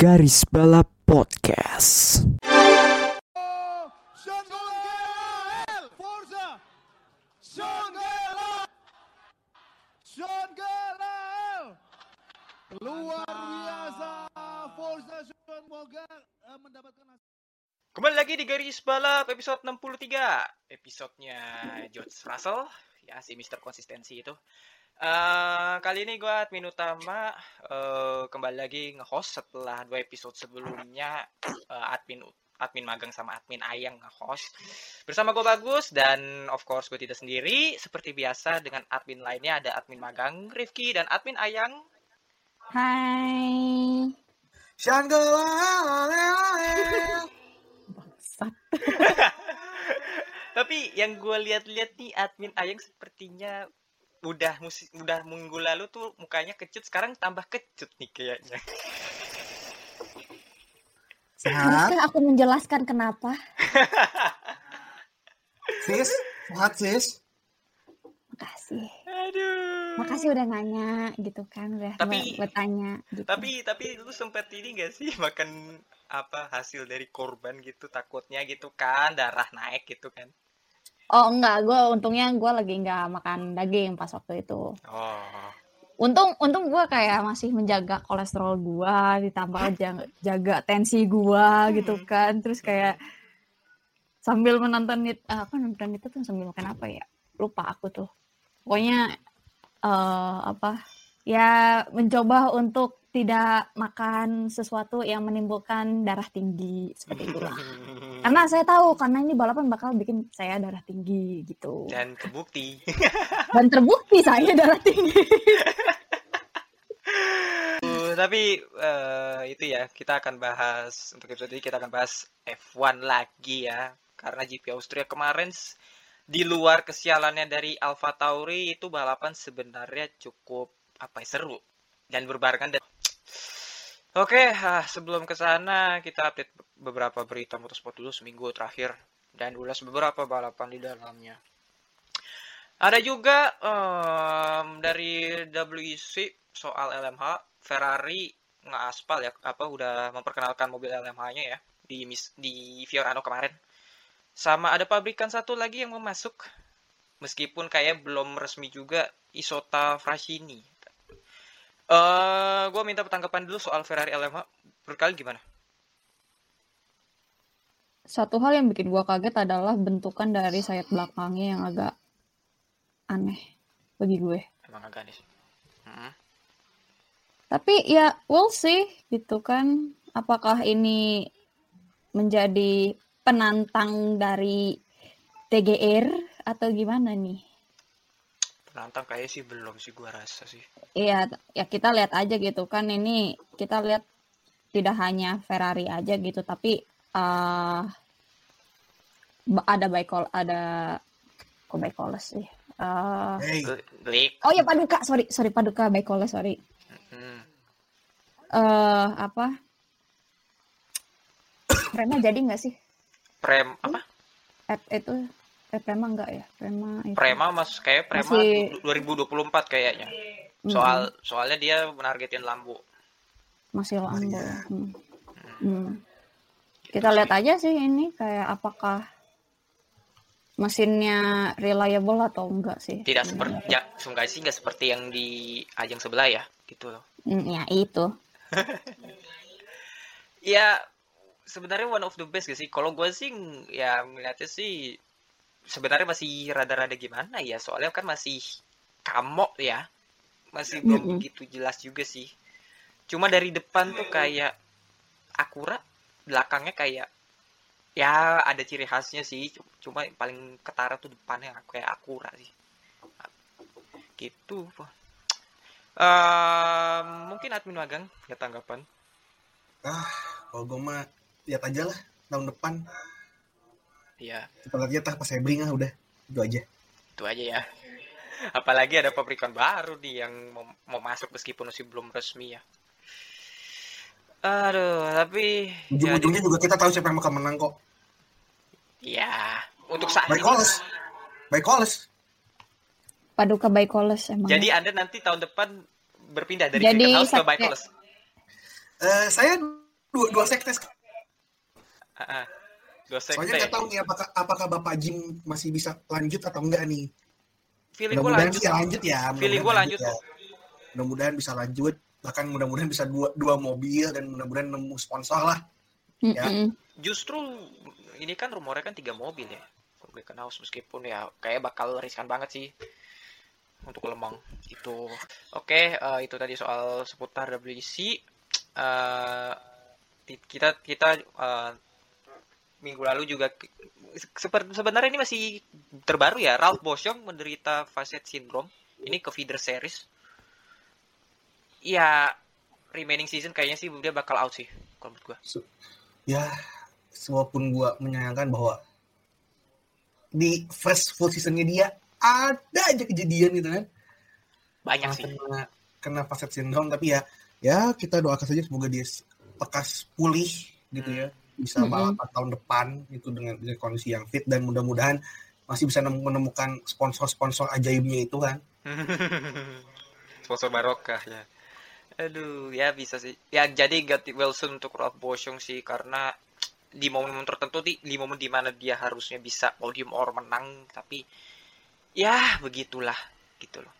Garis Balap Podcast. Kembali lagi di Garis Balap episode 63. Episodenya George Russell, ya si Mister Konsistensi itu. Eh, kali ini gue admin utama eh, kembali lagi nge-host setelah dua episode sebelumnya eh, admin admin magang sama admin ayang nge-host bersama gue bagus dan of course gue tidak sendiri seperti biasa dengan admin lainnya ada admin magang Rifki dan admin ayang Hai. Bangsat. tapi yang gue lihat-lihat nih admin ayang sepertinya udah musik udah minggu lalu tuh mukanya kecut sekarang tambah kecut nih kayaknya Sehat, aku menjelaskan kenapa? sis, sehat sis. Makasih. aduh Makasih udah nanya gitu kan, udah Tapi- buat tanya gitu. tapi tapi lu sempet ini gak sih makan apa hasil dari korban gitu takutnya gitu kan darah naik gitu kan Oh enggak, gue untungnya gue lagi nggak makan daging pas waktu itu. oh Untung untung gue kayak masih menjaga kolesterol gue, ditambah jaga, jaga tensi gue gitu Hmm. kan. Terus kayak sambil menonton it, eh, apa nonton itu tuh sambil makan apa ya? Lupa aku tuh. Pokoknya eh apa? Ya mencoba untuk tidak makan sesuatu yang menimbulkan darah tinggi seperti itulah. Karena saya tahu karena ini balapan bakal bikin saya darah tinggi gitu. dan kebukti Dan terbukti saya darah tinggi. Uh, tapi eh, itu ya kita akan bahas untuk episode ini kita akan bahas F1 lagi ya karena GP Austria kemarin di luar kesialannya dari Alfa Tauri itu balapan sebenarnya cukup apa ya, seru dan berbarengan dan Oke, ah, sebelum ke sana kita update beberapa berita motorsport dulu seminggu terakhir dan ulas beberapa balapan di dalamnya. Ada juga em, dari WEC soal LMH Ferrari ngaspal ya apa udah memperkenalkan mobil LMH-nya ya di di Fiorano kemarin. Sama ada pabrikan satu lagi yang mau masuk meskipun kayak belum resmi juga Isota Fraschini. Eh, gue minta tanggapan dulu soal Ferrari LMH. Menurut kalian gimana? Satu hal yang bikin gua kaget adalah bentukan dari sayap belakangnya yang agak aneh bagi gue. Emang agak aneh sih. Mm-mm. Tapi ya we'll see gitu kan. Apakah ini menjadi penantang dari TGR atau gimana nih? Penantang kayak sih belum sih gua rasa sih. Iya, ya kita lihat aja gitu kan. Ini kita lihat tidak hanya Ferrari aja gitu, tapi ba- ada Baikol, ada kok Baikoles sih. Eh, Hey, oh ya Paduka, sorry, sorry Paduka Baikoles, sorry. Hmm. eh apa? Prema jadi nggak sih? Prem apa? Eh, itu eh, Prema nggak ya? Prema itu. Prema mas kayak Prema Masih- 2024 kayaknya. Mm, Soal soalnya dia menargetin Lambo. masih Lambo. Iya. Hmm. Hmm. Kita lihat aja sih ini kayak apakah mesinnya reliable atau enggak sih? Tidak seperti ya, sungguh sih nggak seperti yang di ajang sebelah ya, gitu loh. Hmm, ya itu. Ya sebenarnya one of the best gak sih? Kalau gue sih ya ngeliatnya sih sebenarnya masih rada-rada gimana ya, soalnya kan masih kamok ya, masih belum Mm-mm. begitu jelas juga sih. Cuma dari depan tuh kayak akurat, belakangnya kayak ya ada ciri khasnya sih, cuma paling ketara tuh depannya kayak akurat sih. Gitu. Ehm, mungkin admin magang ya tanggapan. kalau gue mah lihat aja lah tahun depan Iya. kita lihat lah pas saya beli lah udah. Itu aja. Itu aja ya. Apalagi ada pabrikan baru nih yang mau, mau masuk meskipun masih belum resmi ya. Aduh tapi ya, ujung-ujungnya juga kita tahu siapa yang bakal menang kok. Ya untuk saat baik ini. Koles baik Koles Paduka Baikoles emang. jadi anda nanti tahun depan berpindah dari Jadi House ke sek- Baikoles Eh, saya dua dua sektes. Ah, ah. Sekte. Soalnya nggak tahu nih apakah apakah Bapak Jim masih bisa lanjut atau enggak nih. Feeling gue Mudah-mudahan lanjut. sih ya lanjut ya. Feeling gue mudah-mudahan lanjut ya. Mudah-mudahan bisa lanjut. Bahkan mudah-mudahan bisa dua dua mobil dan mudah-mudahan nemu sponsor lah. Ya. Justru ini kan rumornya kan tiga mobil ya. Republican House meskipun ya kayak bakal riskan banget sih untuk lemang itu. Oke, eh, itu tadi soal seputar WC. Eh, ti- kita kita eh, minggu lalu juga sebenarnya ini masih terbaru ya. Ralph Boschung menderita facet syndrome. Ini ke feeder series. Ya remaining season kayaknya sih dia bakal out sih kalau menurut gua. Ya, walaupun gua menyayangkan bahwa di first full seasonnya dia ada aja kejadian gitu kan. Banyak Nah, sih. kena kena facet syndrome tapi ya ya kita doakan saja semoga dia lekas pulih gitu ya bisa balapan tahun depan itu dengan, dengan kondisi yang fit dan mudah-mudahan masih bisa nem- menemukan sponsor-sponsor ajaibnya itu kan Sponsor barokah ya. Aduh, ya bisa sih. Ya jadi ganti Wilson untuk Ralph Boschung sih karena di momen tertentu di, di momen di mana dia harusnya bisa podium or menang tapi ya begitulah gitu loh.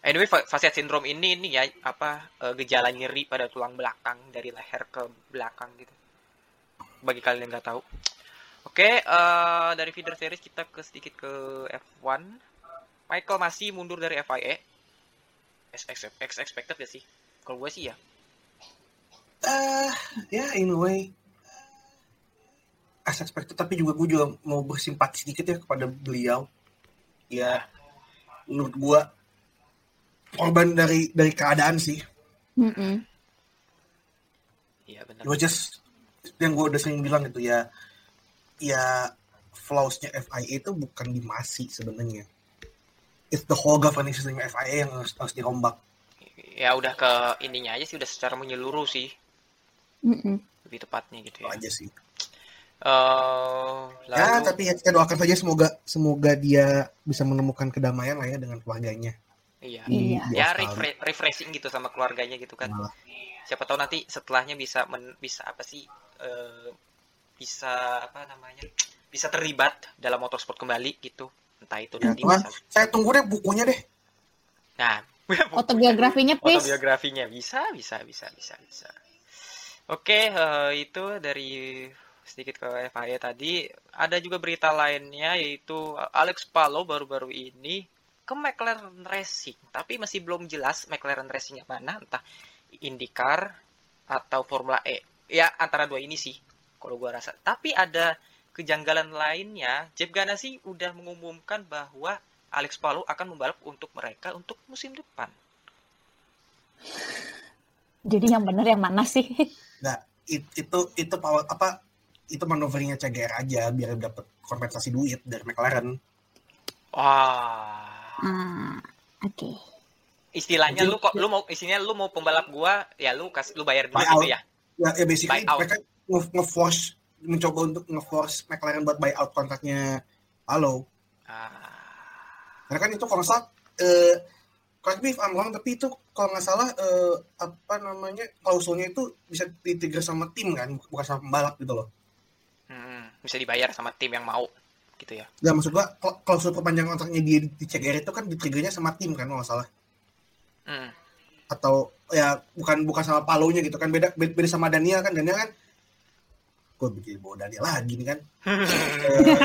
Anyway, fa- facet syndrome ini ini ya apa eh, gejala nyeri pada tulang belakang dari leher ke belakang gitu. Bagi kalian yang nggak tahu. Oke, eh, dari feeder series kita ke sedikit ke F1. Michael masih mundur dari FIA. As ex ex- expected ya sih. Kalau gue sih ya. eh ya in a way as expected tapi juga gue juga mau bersimpati sedikit ya kepada beliau ya menurut gue korban dari dari keadaan sih Mm-mm. Iya benar. It was just yang gue udah sering bilang gitu ya ya flaws-nya FIA itu bukan di Masi sebenarnya it's the whole governance system FIA yang harus, harus dirombak Ya udah ke ininya aja sih udah secara menyeluruh sih Mm-mm. lebih tepatnya gitu itu ya. aja sih Eh, lalu ya tapi ya kita doakan saja semoga semoga dia bisa menemukan kedamaian lah ya dengan keluarganya iya. Iya. di Ya Australia. refre- refreshing gitu sama keluarganya gitu kan. Malah. Siapa tahu nanti setelahnya bisa men- bisa apa sih eh, bisa apa namanya? Bisa terlibat dalam motorsport kembali gitu. Entah itu Ya, nanti Tuhan, bisa. saya tunggu deh bukunya deh Nah, Autobiografinya please. Autobiografinya bisa, bisa, bisa, bisa, bisa. Oke, eh, itu dari sedikit ke FIA tadi. Ada juga berita lainnya yaitu Alex Palou baru-baru ini ke McLaren Racing, tapi masih belum jelas McLaren Racing yang mana, entah IndyCar atau Formula E. Ya antara dua ini sih, kalau gua rasa. Tapi ada kejanggalan lainnya. Jeff Ganassi udah mengumumkan bahwa Alex Palou akan membalap untuk mereka untuk musim depan. Jadi yang benar yang mana sih? Nah, it- itu itu power apa itu manuvernya CGR aja biar dapat kompensasi duit dari McLaren. Wah. Ah, oke. Istilahnya Mungkin- lu kok lu mau istilahnya lu mau pembalap gua, ya lu kas lu bayar duit gitu ya. Ya, ya basically Buyout. mereka nge- nge-force mencoba untuk nge-force McLaren buat buyout kontraknya Halo. Ah. Karena kan itu kalau nggak salah eh correct me if I'm wrong, tapi itu kalau nggak salah eh, apa namanya klausulnya itu bisa ditrigger sama tim kan, bukan sama pembalap gitu loh. Hmm, bisa dibayar sama tim yang mau gitu ya. Nah, maksud gua kla- klausul perpanjangan kontraknya dia di, di CGR itu kan ditriggernya sama tim kan kalau nggak salah. Hmm. atau ya bukan bukan sama palonya gitu kan beda beda, sama Daniel kan Daniel kan gue bikin bawa Daniel lagi nih kan? Eh,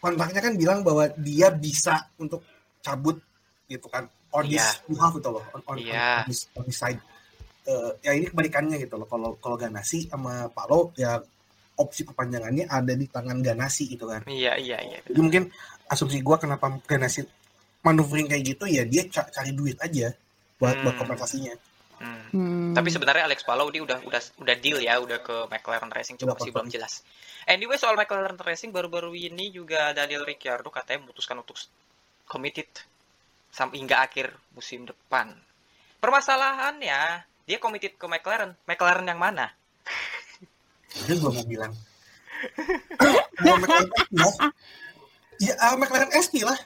kontraknya kan bilang bahwa dia bisa untuk cabut gitu kan on this behalf gitu loh on, on, Iya. on, this, on this side. Eh, ya ini kebalikannya gitu loh kalau kalau Ganasi sama Palo ya opsi perpanjangannya ada di tangan Ganasi gitu kan. Iya, iya, iya. jadi mungkin asumsi gua kenapa Ganasi maneuvering kayak gitu ya dia ca- cari duit aja buat buat Hmm. kompensasinya Hmm. Hmm. Tapi sebenarnya Alex Palou dia udah udah udah deal ya, udah ke McLaren Racing cuma masih belum jelas. Anyway soal McLaren Racing baru-baru ini juga Daniel Ricciardo katanya memutuskan untuk committed sampai hingga akhir musim depan. Permasalahannya dia committed ke McLaren. McLaren yang mana? Jadi gue mau bilang. McLaren. Ya, ah, McLaren SP lah.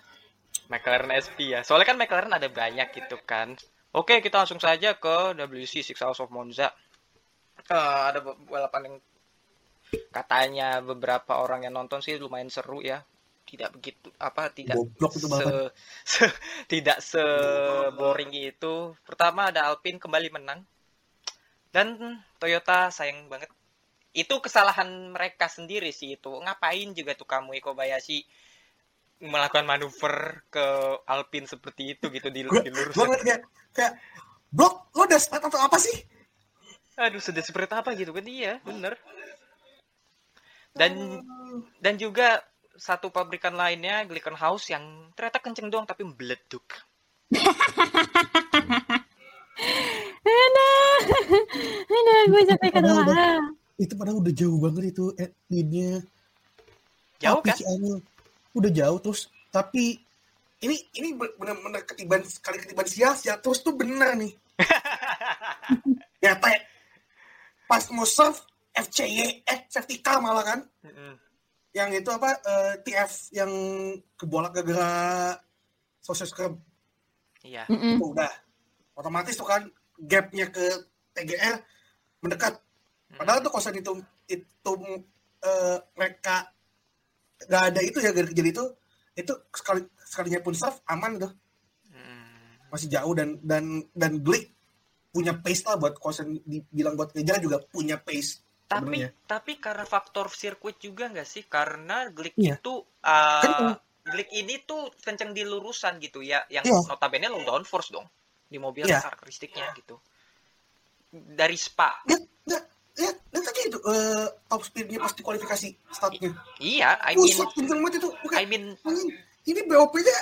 McLaren SP ya. Soalnya kan McLaren ada banyak gitu kan. Oke, kita langsung saja ke WC Six Hours of Monza. Eh, ada balapan yang katanya beberapa orang yang nonton sih lumayan seru ya. Tidak begitu apa tidak Goblok itu se, se- tidak se boring itu. Pertama ada Alpine kembali menang. Dan Toyota sayang banget. Itu kesalahan mereka sendiri sih itu. Ngapain juga tuh kamu Kobayashi melakukan manuver ke Alpine seperti itu gitu di, Gua- di lurus. Gue ngeliat kayak, kayak blok lo udah start atau apa sih? Aduh, sudah seperti apa gitu kan? Iya, bener. Dan dan juga satu pabrikan lainnya, Glicken House yang ternyata kenceng doang tapi meleduk. Aduh, aduh, gue capek Padahal ketawa. Itu padahal udah jauh banget itu eh, leadnya. Jauh Tapi kan? si Anil udah jauh terus. Tapi ini ini benar-benar ketiban sekali ketiban sia-sia terus tuh bener nih. ya. Teh pas mau serve FCY eh safety car malah kan. Yang itu apa eh, TF yang kebolak gara-gara social scrub Iya. Itu udah. Otomatis tuh kan gapnya ke TGR mendekat. Padahal tuh kosan itu itu eh, mereka nggak ada itu ya gara kejadian itu itu sekali sekalinya pun serve aman tuh Mm. masih jauh dan dan dan Glick punya pace lah buat kosan dibilang buat ngejar juga punya pace Tapi sebenarnya. tapi karena faktor sirkuit juga nggak sih? Karena Glick Iya. itu uh, Kenceng. Glick ini tuh kenceng di lurusan gitu ya, yang Iya. notabene low downforce dong di mobil Iya. karakteristiknya gitu. Dari Spa. Nggak, nggak, ya, lihat aja itu eh, top speednya pas di kualifikasi startnya. Iya, I mean Buset, kenceng banget itu. Bukan, I mean ini BOP-nya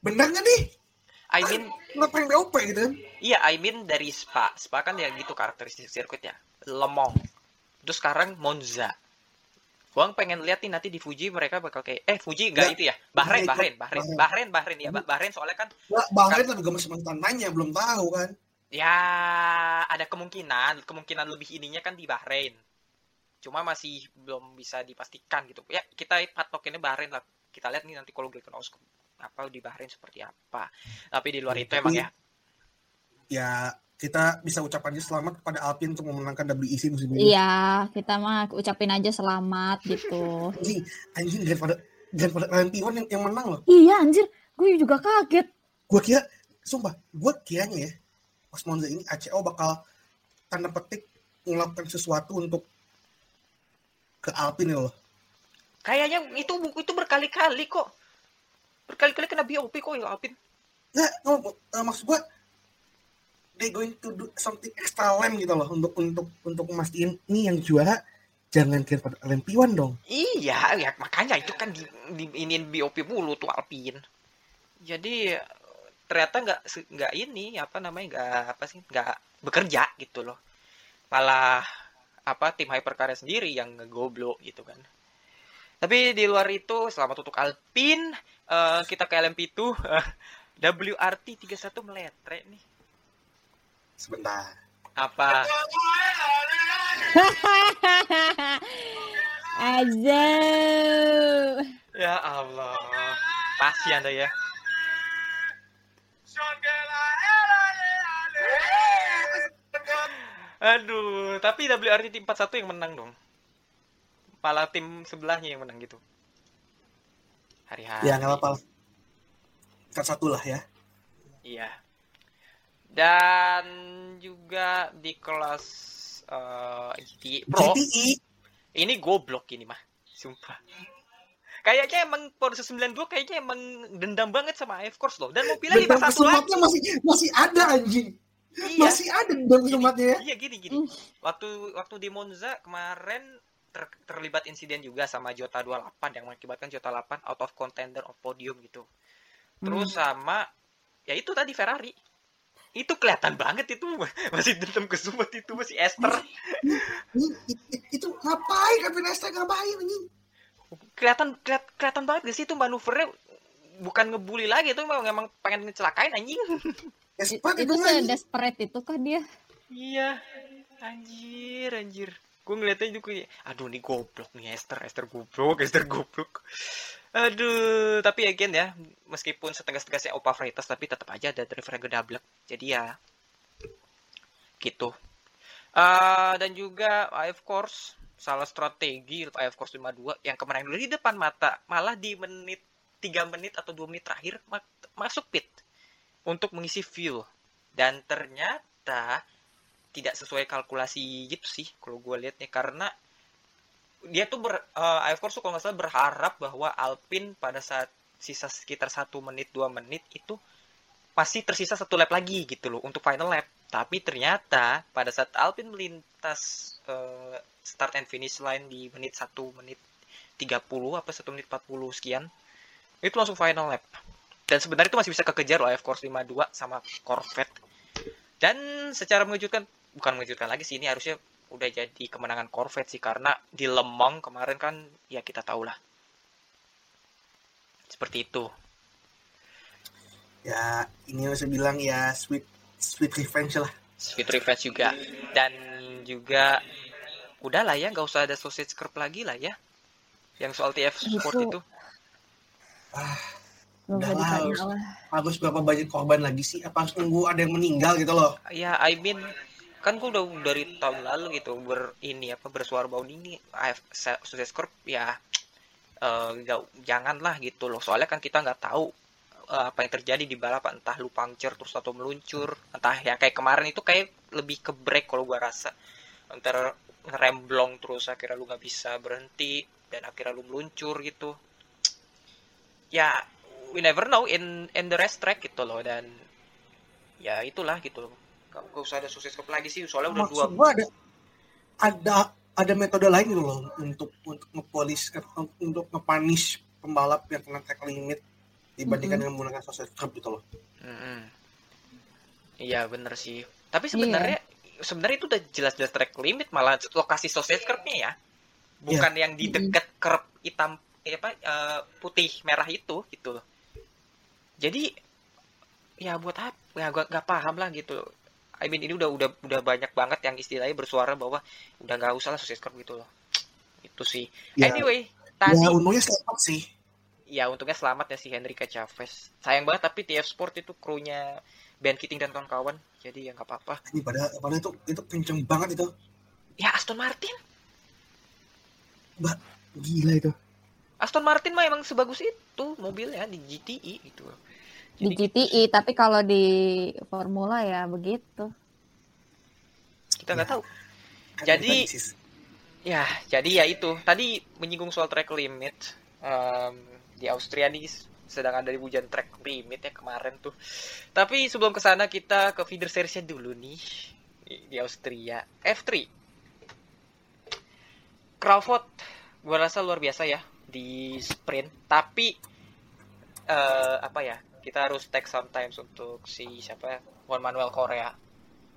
bener nggak nih? I mean Ngapain BOP gitu? Iya, I mean dari Spa. Spa kan ya gitu karakteristik sirkuitnya. Lemong. Terus sekarang Monza. Gua pengen lihat nih nanti di Fuji mereka bakal kayak eh Fuji enggak Ya, itu ya. Bahrain, Bahrain, Bahrain, Bahrain, Bahrain. Bahrain, Bahrain ya. Bah- Bahrain soalnya kan Bahrain kan juga masih nanya, belum tahu kan. Ya ada kemungkinan, kemungkinan lebih ininya kan di Bahrain. Cuma masih belum bisa dipastikan gitu. Ya, kita patokinnya Bahrain lah. Kita lihat nih nanti kalau Glickenhaus apa di Bahrain seperti apa. Tapi di luar itu emang ya Ya, kita bisa ucap aja selamat kepada Alpine untuk memenangkan WEC musim ini. Iya, kita mah ucapin aja selamat gitu. Anjing, anjing daripada daripada LMP1 yang, yang menang loh. Iya anjir, gue juga kaget. Gua kira, sumpah, gua kiranya ya, pas Monza ini ACO bakal tanda petik melakukan sesuatu untuk ke Alpine loh. Kayaknya itu itu berkali-kali kok. Berkali-kali kena BOP kok ya Alpin. Nggak, no, eh, maksud gua they going to do something extra lem gitu loh untuk untuk untuk memastiin ini yang juara jangan kira pada LMP1 dong. Iya, ya makanya itu kan di, di iniin BOP mulu tuh Alpin. Jadi ternyata nggak nggak ini apa namanya nggak apa sih nggak bekerja gitu loh. Malah apa tim hypercar sendiri yang ngegoblok gitu kan. Tapi di luar itu selamat untuk Alpin Eh, kita ke LMP itu WRT 31 meletre nih. Sebentar. Apa? Azab. Ya Allah. Pasti Anda ya. Aduh, tapi WRT 41 yang menang dong. Malah tim sebelahnya yang menang gitu. Hari-hari. Ya nggak apa-apa. Kan satu lah ya. Iya. Dan juga di kelas eh, GT Pro, GTI ini goblok ini mah. Sumpah. Kayaknya emang Forza 92 kayaknya emang dendam banget sama AF Course loh. Dan mobilnya Dendam 51 lagi. kesumatnya masih masih ada anjing. Iya. Masih ada dendam kesumatnya ya. Iya gini gini. Waktu waktu di Monza kemarin ter- terlibat insiden juga sama Jota 28 yang mengakibatkan Jota 8 out of contender of podium gitu. Terus sama ya itu tadi Ferrari. Itu kelihatan banget itu masih dendam kesumat itu masih Esther. Ini- Itu ngapain Kevin Esther ngapain anjing? Kelihatan kelihatan banget di situ manuvernya bukan ngebully lagi itu memang emang pengen ngecelakain anjing. Espat Itu itu anjing. se-desperate itu kah dia? Iya. Anjir, anjir. Gue ngeliatnya juga kayak, aduh nih goblok nih Esther, Esther goblok, Esther goblok. Aduh, tapi again ya, meskipun setegas-tegasnya Opa Freitas, tapi tetap aja ada driver yang gedablek. Jadi ya, gitu. Eh, dan juga AF Course salah strategi AF Course 52 yang kemarin dulu di depan mata malah di menit 3 menit atau 2 menit terakhir ma- masuk pit untuk mengisi fuel dan ternyata tidak sesuai kalkulasi gitu sih kalau gue lihatnya karena dia tuh ber, eh, AF Course tuh kalau nggak salah berharap bahwa Alpine pada saat sisa sekitar satu menit dua menit itu pasti tersisa satu lap lagi gitu loh untuk final lap. Tapi ternyata pada saat Alpine melintas eh, start and finish line di menit 1 menit 30 apa 1 menit 40 sekian itu langsung final lap. Dan sebenarnya itu masih bisa kekejar loh AF Course 52 sama Corvette. Dan secara mengejutkan bukan mengejutkan lagi sih ini harusnya udah jadi kemenangan Corvette sih karena di Lemong kemarin kan ya kita tahu lah. Seperti itu. Ya, ini saya bilang ya sweet sweet revenge lah. Sweet Revenge juga. Dan juga udah lah ya nggak usah ada sausage curve lagi lah ya. Yang soal TF Sport Itu- Gak usah Udah lah, harus- lah. Harus berapa banyak korban lagi sih? Apa harus nunggu ada yang meninggal gitu loh? ya I mean kan gue udah dari tahun lalu gitu ber ini apa bersuara bahwa ini AF sausage curve ya eh, nggak janganlah gitu loh soalnya kan kita nggak tahu eh, apa yang terjadi di balapan entah lu puncture terus atau meluncur entah ya kayak kemarin itu kayak lebih ke break kalau gua rasa antara ngeremblong terus akhirnya lu nggak bisa berhenti dan akhirnya lu meluncur gitu ya we never know in in the rest track gitu loh dan ya itulah gitu loh gak, gak usah ada sukses lagi sih soalnya udah dua gua ada ada ada metode lain gitu loh untuk untuk ngepolis untuk ngepunish pembalap yang kena track limit dibandingkan dengan menggunakan sausage curve gitu loh. Mm-mm. Iya bener sih. Tapi sebenarnya sebenarnya itu udah jelas-jelas track limit malah lokasi sausage curve-nya ya. Bukan yang di dekat curve hitam apa eh, putih merah itu gitu loh. Jadi ya buat apa? Ya gua nggak paham lah gitu. I mean ini udah udah udah banyak banget yang istilahnya bersuara bahwa udah nggak usah lah curve gitu loh. Itu sih. Ya, Anyway, tadi ya untungnya selamat sih. ya untungnya selamat ya si Henrique Chavez. Sayang banget tapi TF Sport itu krunya Ben Keating dan kawan-kawan. Jadi ya nggak apa-apa. Ini pada pada itu itu kenceng banget itu. Ya Aston Martin. Gila itu. Aston Martin mah emang sebagus itu mobilnya di GTI gitu. Di GTI, tapi kalau di Formula ya begitu. kita nggak Ya. tahu. Jadi-. Ya, jadi ya itu. Tadi menyinggung soal track limit. Em, di Austria nih sedang ada hujan track limit ya kemarin tuh. Tapi sebelum ke sana kita ke feeder seriesnya dulu nih di, di Austria. F3. Crawford gua rasa luar biasa ya di sprint, tapi eh apa ya? Kita harus take sometimes untuk si siapa? Juan Manuel Korea.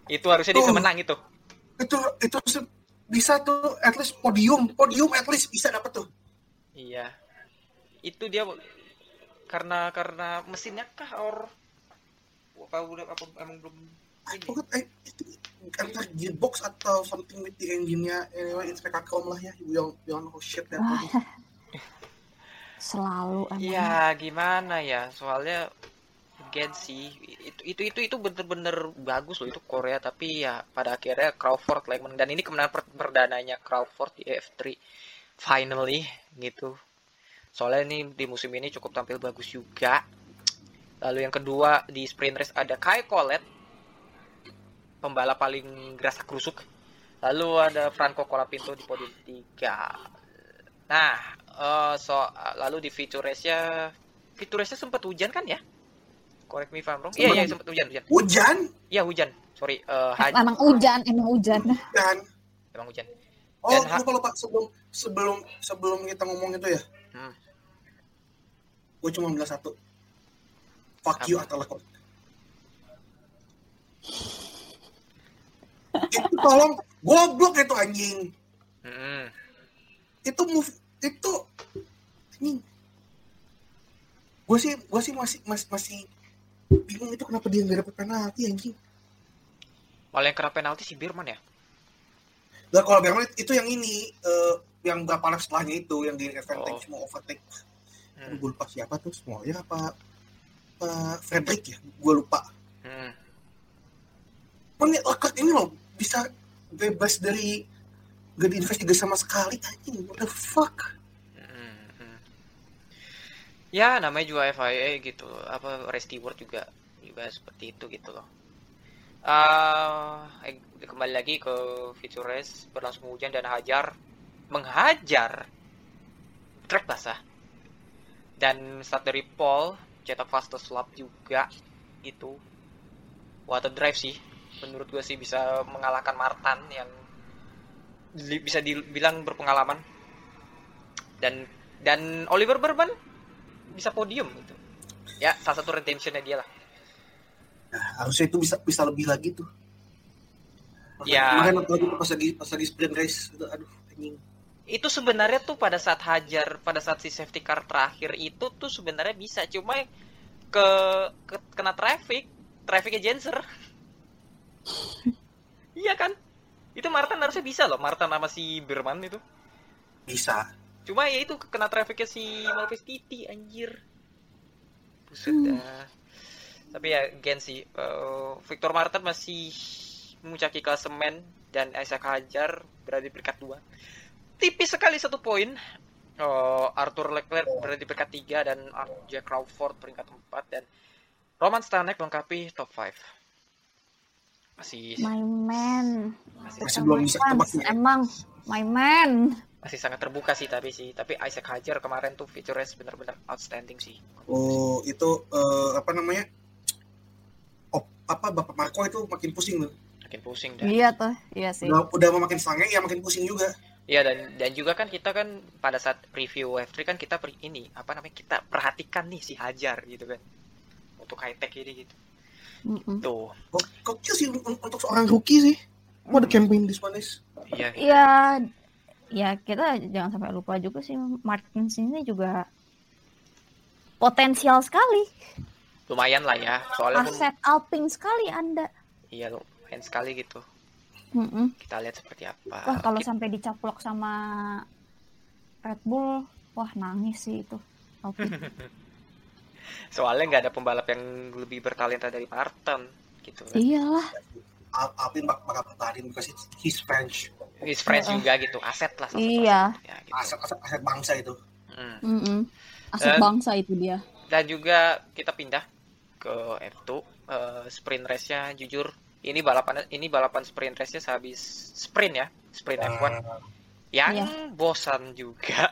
Itu harusnya dia bisa Oh. menang itu. Itu itu bisa tuh at least podium, podium at least bisa dapat tuh. Iya. Itu dia karena karena mesinnya kah or apa udah apa emang belum ini. forgot, eh, itu antara gearbox atau something with the engine-nya anyway it's chrome lah ya you don't, you don't know shit that Ah, Selalu emang. Ya gimana ya? Soalnya again sih itu itu itu itu bener-bener bagus loh itu Korea. Tapi ya pada akhirnya Crawford lah dan ini kemenangan per- perdananya Crawford di F3 finally gitu. Soalnya ini di musim ini cukup tampil bagus juga. Lalu yang kedua di sprint race ada Kai Colette pembalap paling gerasa kerusuk. Lalu ada Franco Colapinto di podium 3 nah eh, so lalu di feature race-nya feature race-nya sempat hujan kan ya? Correct me if I'm wrong. Iya iya sempat hujan hujan. Hujan? Iya hujan. Sorry ha- Emang hujan, emang hujan. dan emang hujan. Oh Dan ha- lupa lupa sebelum sebelum sebelum kita ngomong itu ya? Hmm. gue cuma bilang satu. Fuck Apa? you atau lekot itu tolong goblok itu anjing. Mm-mm. itu move itu anjing gue sih gue sih masih masih masih bingung itu kenapa dia nggak dapet penalti anjing malah yang kena penalti si Birman ya Nah, kalau Berman itu yang ini eh, yang berapa lap setelahnya itu yang di advantage mau overtake. Hmm. Gue lupa siapa tuh semua ya apa apa Frederick ya gue lupa. Hmm. Ini Leclerc ini loh bisa bebas dari gak diinvestigasi sama sekali anjing what the fuck Mm-mm. Ya, namanya juga FIA gitu. Apa Rest Stewart juga juga seperti itu gitu loh. Eh, kembali lagi ke feature race berlangsung hujan dan hajar menghajar trek basah. Dan start dari Paul cetak fastest lap juga itu. Water drive sih. Menurut gue sih bisa mengalahkan Martin yang bisa dibilang berpengalaman. Dan dan Oliver Burban bisa podium gitu. Ya, salah satu redemptionnya dia lah. nah, harusnya itu bisa bisa lebih lagi tuh Ya. kemarin apalagi pas lagi pas lagi sprint race itu aduh anjing Itu sebenarnya tuh pada saat hajar, pada saat si safety car terakhir itu tuh sebenarnya bisa, cuma ke, ke kena traffic, trafficnya Jenser. iya kan? Itu Martin harusnya bisa loh, Martin sama si Berman itu. bisa Cuma ya itu kena trafficnya si Malvis Titi anjir. Buset dah. Tapi ya gen sih eh, Victor Martin masih memuncaki klasemen dan Isaac Hajar berada di peringkat 2. Tipis sekali satu poin. Eh, Arthur Leclerc berada di peringkat 3 dan Jack Crawford peringkat 4 dan Roman Stanek melengkapi top 5. Masih My man. masih Masih belum bisa ya. Emang my man. masih sangat terbuka sih tapi sih tapi Isaac Hajar kemarin tuh feature race benar-benar outstanding sih. oh itu eh, apa namanya oh, apa bapak Marco itu makin pusing tuh Makin pusing dan Iya tuh, iya sih. udah, udah mau makin sange ya makin pusing juga Iya dan dan juga kan kita kan pada saat review F3 kan kita per, ini apa namanya kita perhatikan nih si Hajar gitu kan untuk high tech ini gitu. Tuh. kok kok sih un- untuk seorang rookie sih mau ada campaign this one is Iya. Iya, ya kita jangan sampai lupa juga sih Martins ini juga potensial sekali, Lumayan lah ya. Soalnya pun aset Alpine sekali Anda. iya lumayan sekali gitu. Mm-mm. Kita lihat seperti apa. Wah kalau Kita- sampai dicaplok sama Red Bull, wah nangis sih itu. Alpine. soalnya nggak ada pembalap yang lebih bertalenta dari Martin gitu kan. Iyalah. Al- Alvin bak bakal pertahanin because it's his French His friends Heeh. juga gitu, aset lah. Iya. aset. Ya, gitu. aset aset aset bangsa itu Hmm. Mm-mm. Aset Dan- bangsa itu dia. Dan juga kita pindah ke F2 eh, sprint race-nya jujur ini balapan ini balapan sprint race-nya sehabis sprint ya, sprint F1 yang Iya. bosan juga.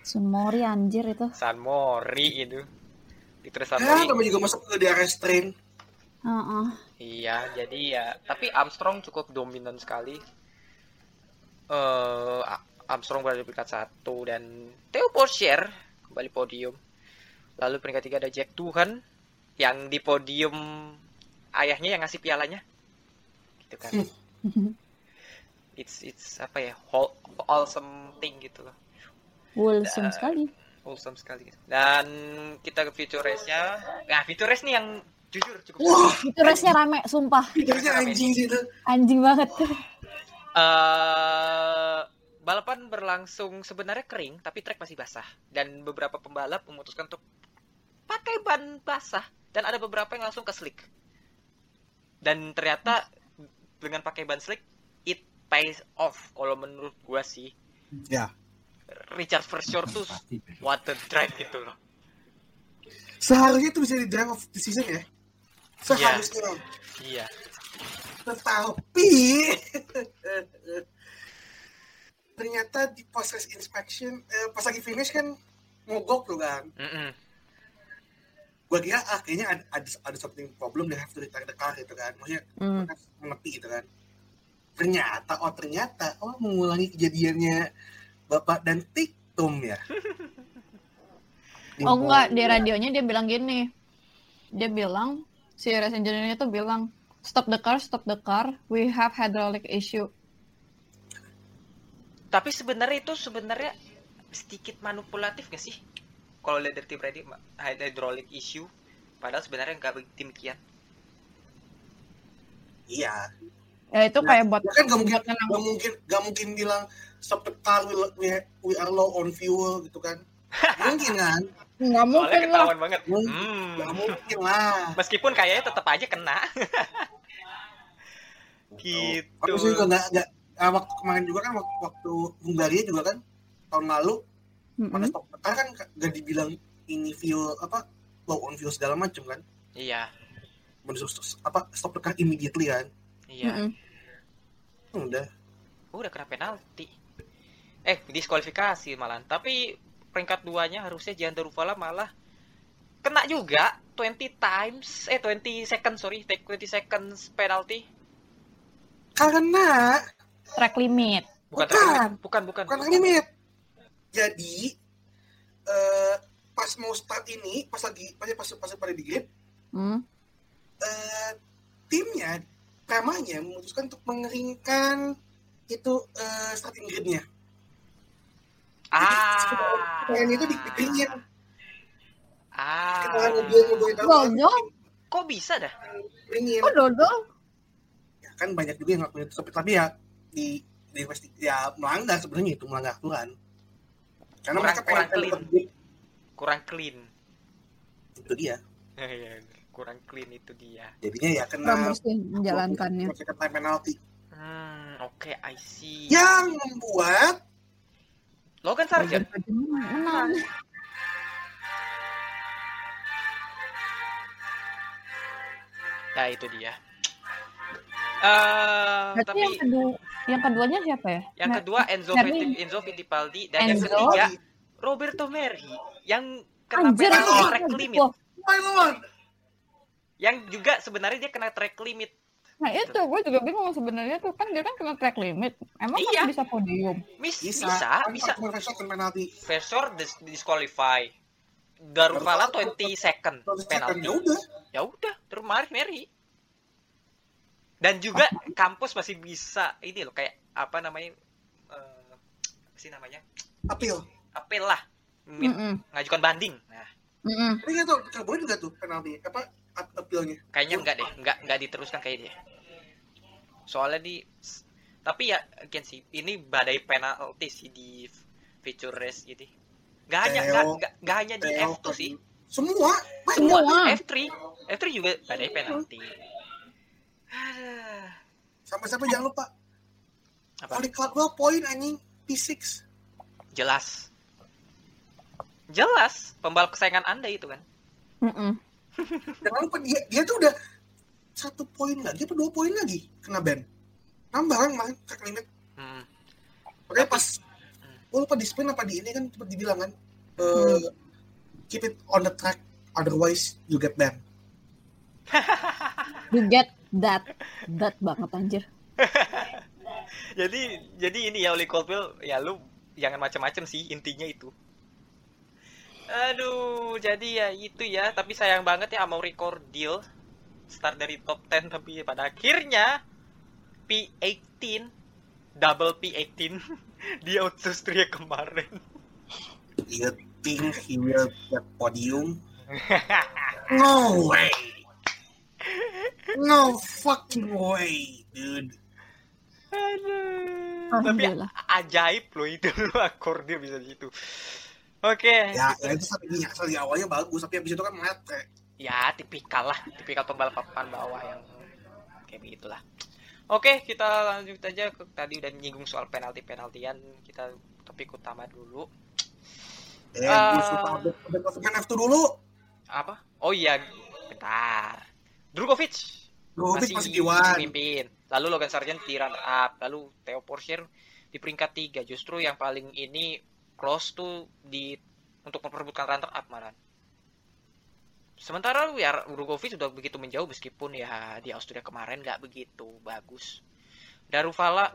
Sunmori anjir itu. San Mori itu. Itu San ya Mori. namanya juga masuk ke DRS train Heeh. Iya, jadi ya tapi Armstrong cukup dominan sekali. Eh Armstrong berada di peringkat satu dan Theo Porcher kembali podium. Lalu peringkat tiga ada Jack Tuhan yang di podium ayahnya yang ngasih pialanya. Gitu kan. It's it's apa ya? whole- awesome thing gitu loh. Wholesome Dan- sekali. Wholesome sekali. Dan kita ke feature race-nya. Nah, feature race nih yang jujur cukup wah Itu race-nya rame, sumpah. fiturnya anjing sih itu Anjing banget. eh balapan berlangsung sebenarnya kering, tapi trek masih basah. Dan beberapa pembalap memutuskan untuk pakai ban basah. Dan ada beberapa yang langsung ke slick. Dan ternyata dengan pakai ban slick, it pays off. Kalau menurut gua sih, ya Richard Vershaw tuh what the drive gitu loh. seharusnya itu bisa di drive of the season ya? Seharusnya. Iya. tetapi ternyata di proses inspection eh, pas lagi finish kan mogok tuh kan. Mm-mm. gue kira ah kayaknya ada, ada ada something problem they have to retire the car gitu kan. Maksudnya mereka menepi gitu kan. Ternyata oh ternyata oh mengulangi kejadiannya bapak dan tiktum ya Oh enggak, di radionya dia bilang gini. Dia bilang, si race engineer-nya tuh bilang, stop the car, stop the car, we have hydraulic issue. Tapi sebenarnya itu sebenarnya sedikit manipulatif gak sih? Kalau lihat dari tim ready hydraulic issue, padahal sebenarnya nggak begitu demikian. iya Ya itu kayak buat Ya kan gak mungkin gak mungkin gak mungkin bilang stop the car we, we, we are low on fuel gitu kan mungkin kan Nggak mungkin lah. banget. Mungkin. Hmm. gak mungkin lah Meskipun kayaknya tetap aja kena. Gitu. Aku sih juga nggak nggak ah, waktu kemarin juga kan waktu, waktu Hungaria juga kan tahun lalu pada Mm-mm. stop kan kan gak dibilang ini fuel apa low on fuel segala macam kan Iya, Menurut apa stop tekan immediately kan iya. Mm-mm. Udah Oh, udah kena penalti. Eh, diskualifikasi malah. Tapi peringkat duanya harusnya Jan Darufala malah kena juga 20 times eh 20 seconds sorry take 20 seconds penalty karena Track limit. bukan Bukan. bukan bukan bukan, bukan limit jadi eh, pas mau start ini pas lagi pas pas pas pada di grid Hmm. eh, timnya temanya memutuskan untuk mengeringkan itu eh, starting gridnya. Ah. Kemarin itu di- dikeringin ah Kemarin mobil mobil itu Dodol? kok bisa dah? Dikeringin Kok dodol? ya, kan banyak juga yang ngelakuin itu tapi, tapi ya di di investi- ya melanggar sebenarnya itu melanggar aturan. Karena Kurang- mereka kurang clean. kurang clean. Itu dia. Iya, kurang clean itu dia jadinya ya kena menjalankannya. second time penalty hmm oke I see yang membuat Logan Sargent Menang. nah itu dia eh Berarti tapi yang kedua, yang keduanya siapa ya? yang Nah, kedua Enzo Merry. Fitti- Enzo Fittipaldi dan yang Enzo? ketiga Roberto Merhi yang kena Anjir, penalti track limit my lord yang juga sebenarnya dia kena track limit. Nah itu. Gue juga bingung sebenarnya tuh. Kan dia kan kena track limit. Emang Iya. masih bisa podium? Mis, bisa. bisa kan bisa. Second penalty Versor dis disqualify. Darufala 20 second penalti. ya udah. Ya udah terus Mari Mary. Dan juga kampus masih bisa ini loh kayak apa namanya eh, apa sih namanya? Appeal apel lah. Min- Mm-mm. ngajukan banding. Nah. Mm-mm. ini nggak tahu nggak boleh juga tuh penalti apa ap- appealnya. Kayaknya enggak deh enggak enggak diteruskan kayak dia. Soalnya di tapi ya again sih ini badai penalti sih di feature race gitu. Nggak hanya nggak hanya di Theo, F2 sih. Semua semua Semua. F3 F3 juga badai penalti. Aduh. sampai-sampai jangan lupa. Apa? Oli Caldwell poin anjing. P6 jelas. Jelas pembalap kesayangan anda itu kan? Mm-mm. Jangan lupa dia dia tuh udah satu poin lagi apa dua poin lagi kena ban. Nambah kan kemarin track limit hmm. makanya Tapi- pas gue lupa di spin apa di ini kan sempat dibilang kan eh, keep it on the track otherwise you get banned. You get that, that banget anjir. jadi jadi ini ya Oli Coldwell ya lu jangan macam-macam sih intinya itu aduh jadi ya itu ya. Tapi sayang banget ya mau record deal. Start dari top 10 tapi pada akhirnya P18 double P18 di Austria kemarin. You think he will get podium. No way! No fucking way dude. Aduh. tapi ajaib loh itu lo akordir bisa di situ oke. Ya, ya itu strategi strategi awalnya bagus tapi habis itu kan mete ya tipikal lah tipikal pembalap papan bawah yang kayak begitulah. Oke kita lanjut aja ke tadi udah nyinggung soal penalti penaltian kita topik utama dulu. Eh update klasemen F2 dulu. Apa? Oh iya bentar. Drugovic. Drogovic masih, masih di mimpin lalu Logan Sargent di runner up. Lalu Theo Porcher di peringkat tiga. Justru yang paling ini close tuh di untuk memperebutkan runner up malah sementara ya Drugovic sudah begitu menjauh meskipun ya di Austria kemarin nggak begitu bagus. Darufala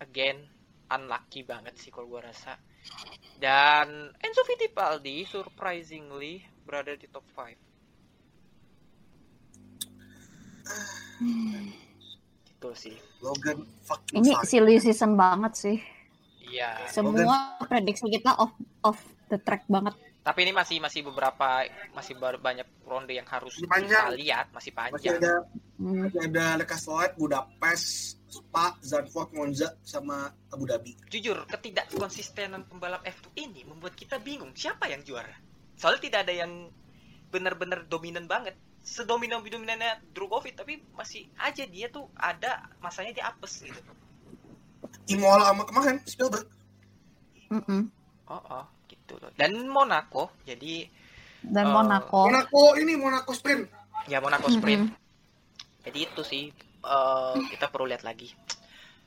again unlucky banget sih kalau gua rasa. Dan Enzo Fittipaldi surprisingly berada di top 5 gitu sih. Logan fucking Ini silly season banget sih. Iya Semua prediksi kita off off the track banget. tapi ini masih masih beberapa masih banyak ronde yang harus Masih panjang. kita lihat masih masih panjang ada Hmm. masih ada Le Castellet, Budapest, Spa, Zandvoort, Monza, sama Abu Dhabi. jujur ketidakkonsistenan pembalap F2 ini membuat kita bingung siapa yang juara soalnya tidak ada yang benar-benar dominan banget sedominan-dominannya Drogovic tapi masih aja dia tuh ada masanya dia apes gitu. Imola sama kemarin Spielberg. Mm-mm. Oh, oh gitu loh. Dan Monaco jadi Dan Eh, Monaco. Monaco ini Monaco sprint. ya Monaco sprint. Jadi itu sih eh, kita perlu lihat lagi.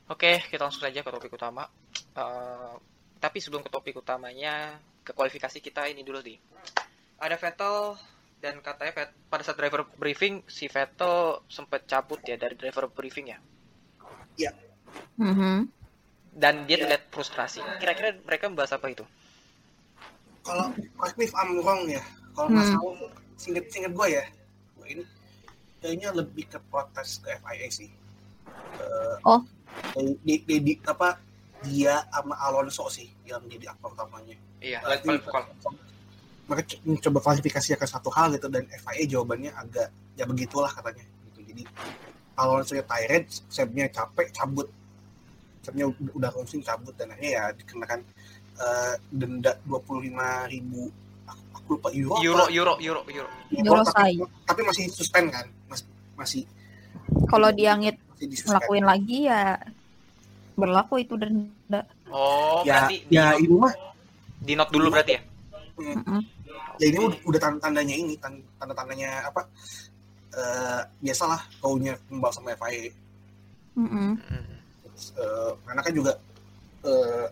Oke, kita langsung saja ke topik utama. Eh, tapi sebelum ke topik utamanya, ke kualifikasi kita ini dulu di. Ada Vettel dan katanya Vet- pada saat driver briefing si Vettel sempat cabut ya dari driver briefing ya. Mhm. Dan dia terlihat frustrasi. Kira-kira mereka membahas apa itu? Kalau correct me if I'm wrong ya. Kalau Hmm. nggak salah, singkat singkat gue ya. Gua ini kayaknya lebih ke protes ke FIA sih. Eh, Oh. Di, di, di, di- apa dia sama Alonso sih yang jadi aktor utamanya. Iya, mereka mencoba klarifikasi akan satu hal gitu dan FIA jawabannya agak ya begitulah katanya gitu. Jadi Alonso nya tired, Sebnya capek, cabut. Sebnya udah, udah langsung cabut dan akhirnya ya dikenakan eh, denda 25 ribu aku, aku lupa euro, Euro, apa? euro, euro, euro. Euro tapi, tapi masih suspend kan masih masih, Kalau dia ngit ngelakuin lagi ya berlaku itu denda. Oh, ya berarti ya di, ini mah di note dulu berarti ya? hmm, Mm-mm. ya ini udah, udah tanda tandanya ini tanda tandanya apa eh biasalah kaunya kembal sama FIA Mm-mm. Hmm. Eh, karena kan juga eh,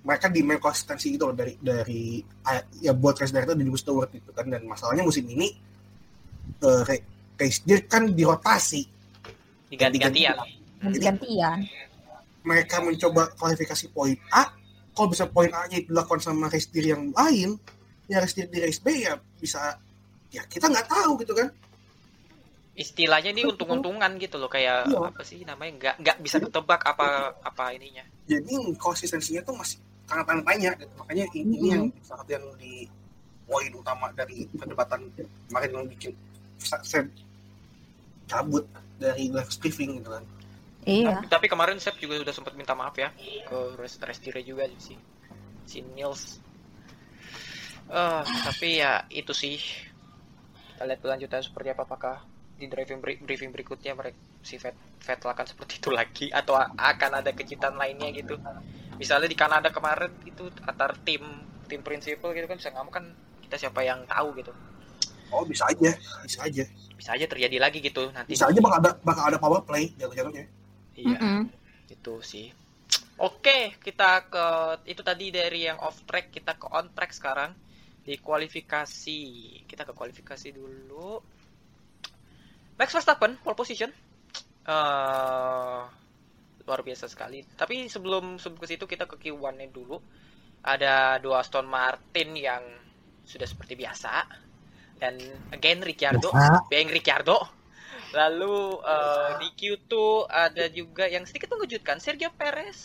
mereka di main konsistensi gitu loh dari dari ah, ya buat race director dan juga steward itu kan dan masalahnya musim ini eh ra- race dir kan dirotasi Diganti-gantian. Ganti-gantian. mereka mencoba kualifikasi poin A kalau bisa poin A nya dilakukan sama race dir yang lain ya race dir di race B ya bisa ya kita nggak tahu gitu kan Istilahnya ini untung-untungan gitu loh kayak Iya. apa sih namanya nggak nggak bisa ketebak apa apa ininya. jadi konsistensinya tuh masih sangat sangat banyak gitu. makanya ini, ini yang salah satu yang di poin utama dari perdebatan kemarin yang bikin saya cabut dari live briefing gitu kan Iya. Tapi kemarin Sep juga sudah sempat minta maaf ya ke Rest Restire juga sih si Nils. Eh, tapi ya itu sih kita lihat kelanjutan seperti apa apakah di driving bri- briefing berikutnya mereka si Vet Vettel akan seperti itu lagi atau akan ada kejutan lainnya gitu. Misalnya di Kanada kemarin itu antar tim tim prinsipal gitu kan bisa ngamuk kan kita siapa yang tahu gitu. oh bisa aja bisa aja Bisa aja terjadi lagi gitu nanti. bisa aja bakal ada bakal ada power play jalur-jalurnya Iya. Mm-mm. itu sih oke kita ke itu tadi dari yang off track kita ke on track sekarang di kualifikasi kita ke kualifikasi dulu Max Verstappen pole position. Eh luar biasa sekali. Tapi sebelum sebelum ke situ kita ke Q1 nya dulu. Ada dua Aston Martin yang sudah seperti biasa. Dan again Ricciardo. Bang Ricciardo. Lalu eh, di Q2 ada juga yang sedikit mengejutkan. Sergio Perez.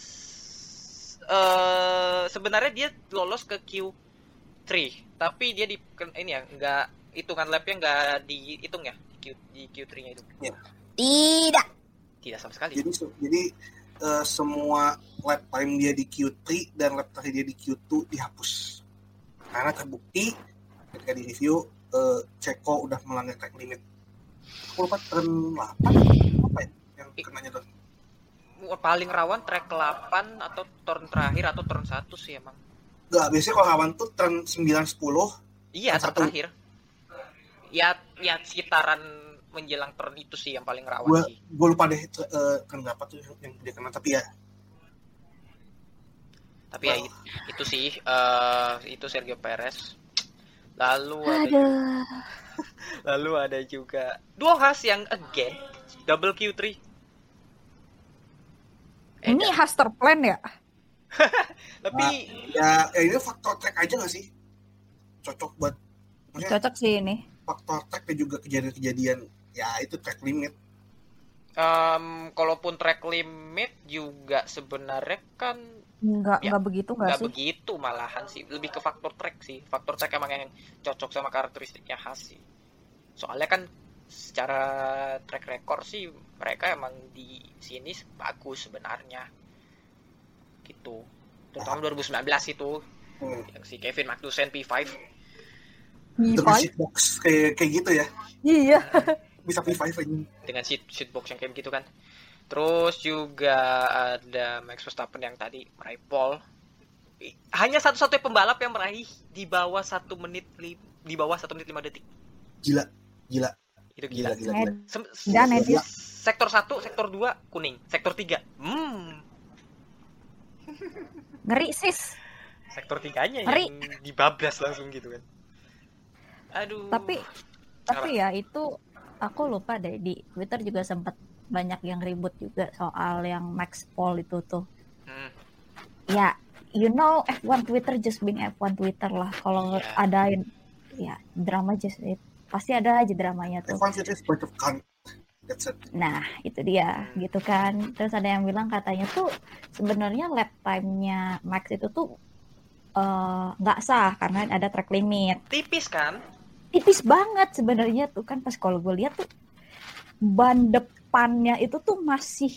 eh sebenarnya dia lolos ke Q3, tapi dia di ini ya nggak hitungan lapnya nggak dihitung ya di Q3-nya itu? Ya. Tidak. Tidak sama sekali. Jadi jadi uh, semua lap time dia di Q3 dan lap time dia di Q2 dihapus. Karena terbukti ketika di review uh, Ceko udah melanggar track limit. Aku lupa turn 8 apa ya yang kenanya tuh? Paling rawan track 8 atau turn terakhir atau turn 1 sih emang. Enggak, biasanya kalau rawan tuh turn 9 10. Iya, turn terakhir. Ya, ya sekitaran menjelang turn itu sih yang paling rawan gue sih. gue lupa deh eh, turn berapa tuh yang dia kena tapi ya Tapi ya it- itu sih eh itu Sergio Perez. Lalu ada Aduh. lalu ada juga dua khas yang again double Q3. Eh, Ini da- Haster Plan ya? tapi ya, ya ini faktor track aja gak sih cocok buat maksudnya Cocok sih ini. Faktor track dan juga kejadian-kejadian. Ya itu track limit. Em, kalaupun track limit juga sebenarnya kan Enggak, Ya, enggak begitu enggak nggak sih? begitu malahan sih. Lebih ke faktor track sih. Faktor track emang yang cocok sama karakteristiknya khas sih. Soalnya kan secara track record sih mereka emang di sini bagus sebenarnya. Gitu. Terutama 2019 itu. Hmm. yang si Kevin Magnussen P5 dengan P5? shitbox kayak kayak gitu ya Iya. bisa P5 aja dengan sheet sheetbox yang kayak gitu kan. Terus juga ada Max Verstappen yang tadi meraih pole. Hanya satu-satunya pembalap yang meraih di bawah satu menit li- di bawah satu menit lima detik. gila gila Itu gila gila. gila, gila. Sem- Dan Gila. edit. sektor 1, sektor 2 kuning, sektor 3. Hmm, Ngeri sis. sektor 3-nya Ngeri. yang dibablas langsung gitu kan. Aduh. Tapi tapi ya itu aku lupa deh di Twitter juga sempat banyak yang ribut juga soal yang Max Paul itu tuh. Hmm, Ya, you know F1 Twitter just being F1 Twitter lah. Kalau Iya. adain ya drama just it, pasti ada aja dramanya tuh. F1 Fit is bunch of cunt that's it Nah, itu dia gitu kan. Terus ada yang bilang katanya tuh sebenarnya lap time-nya Max itu tuh eh, nggak sah karena ada track limit. tipis kan? Tipis banget sebenarnya tuh kan pas kalau gue lihat tuh ban depannya itu tuh masih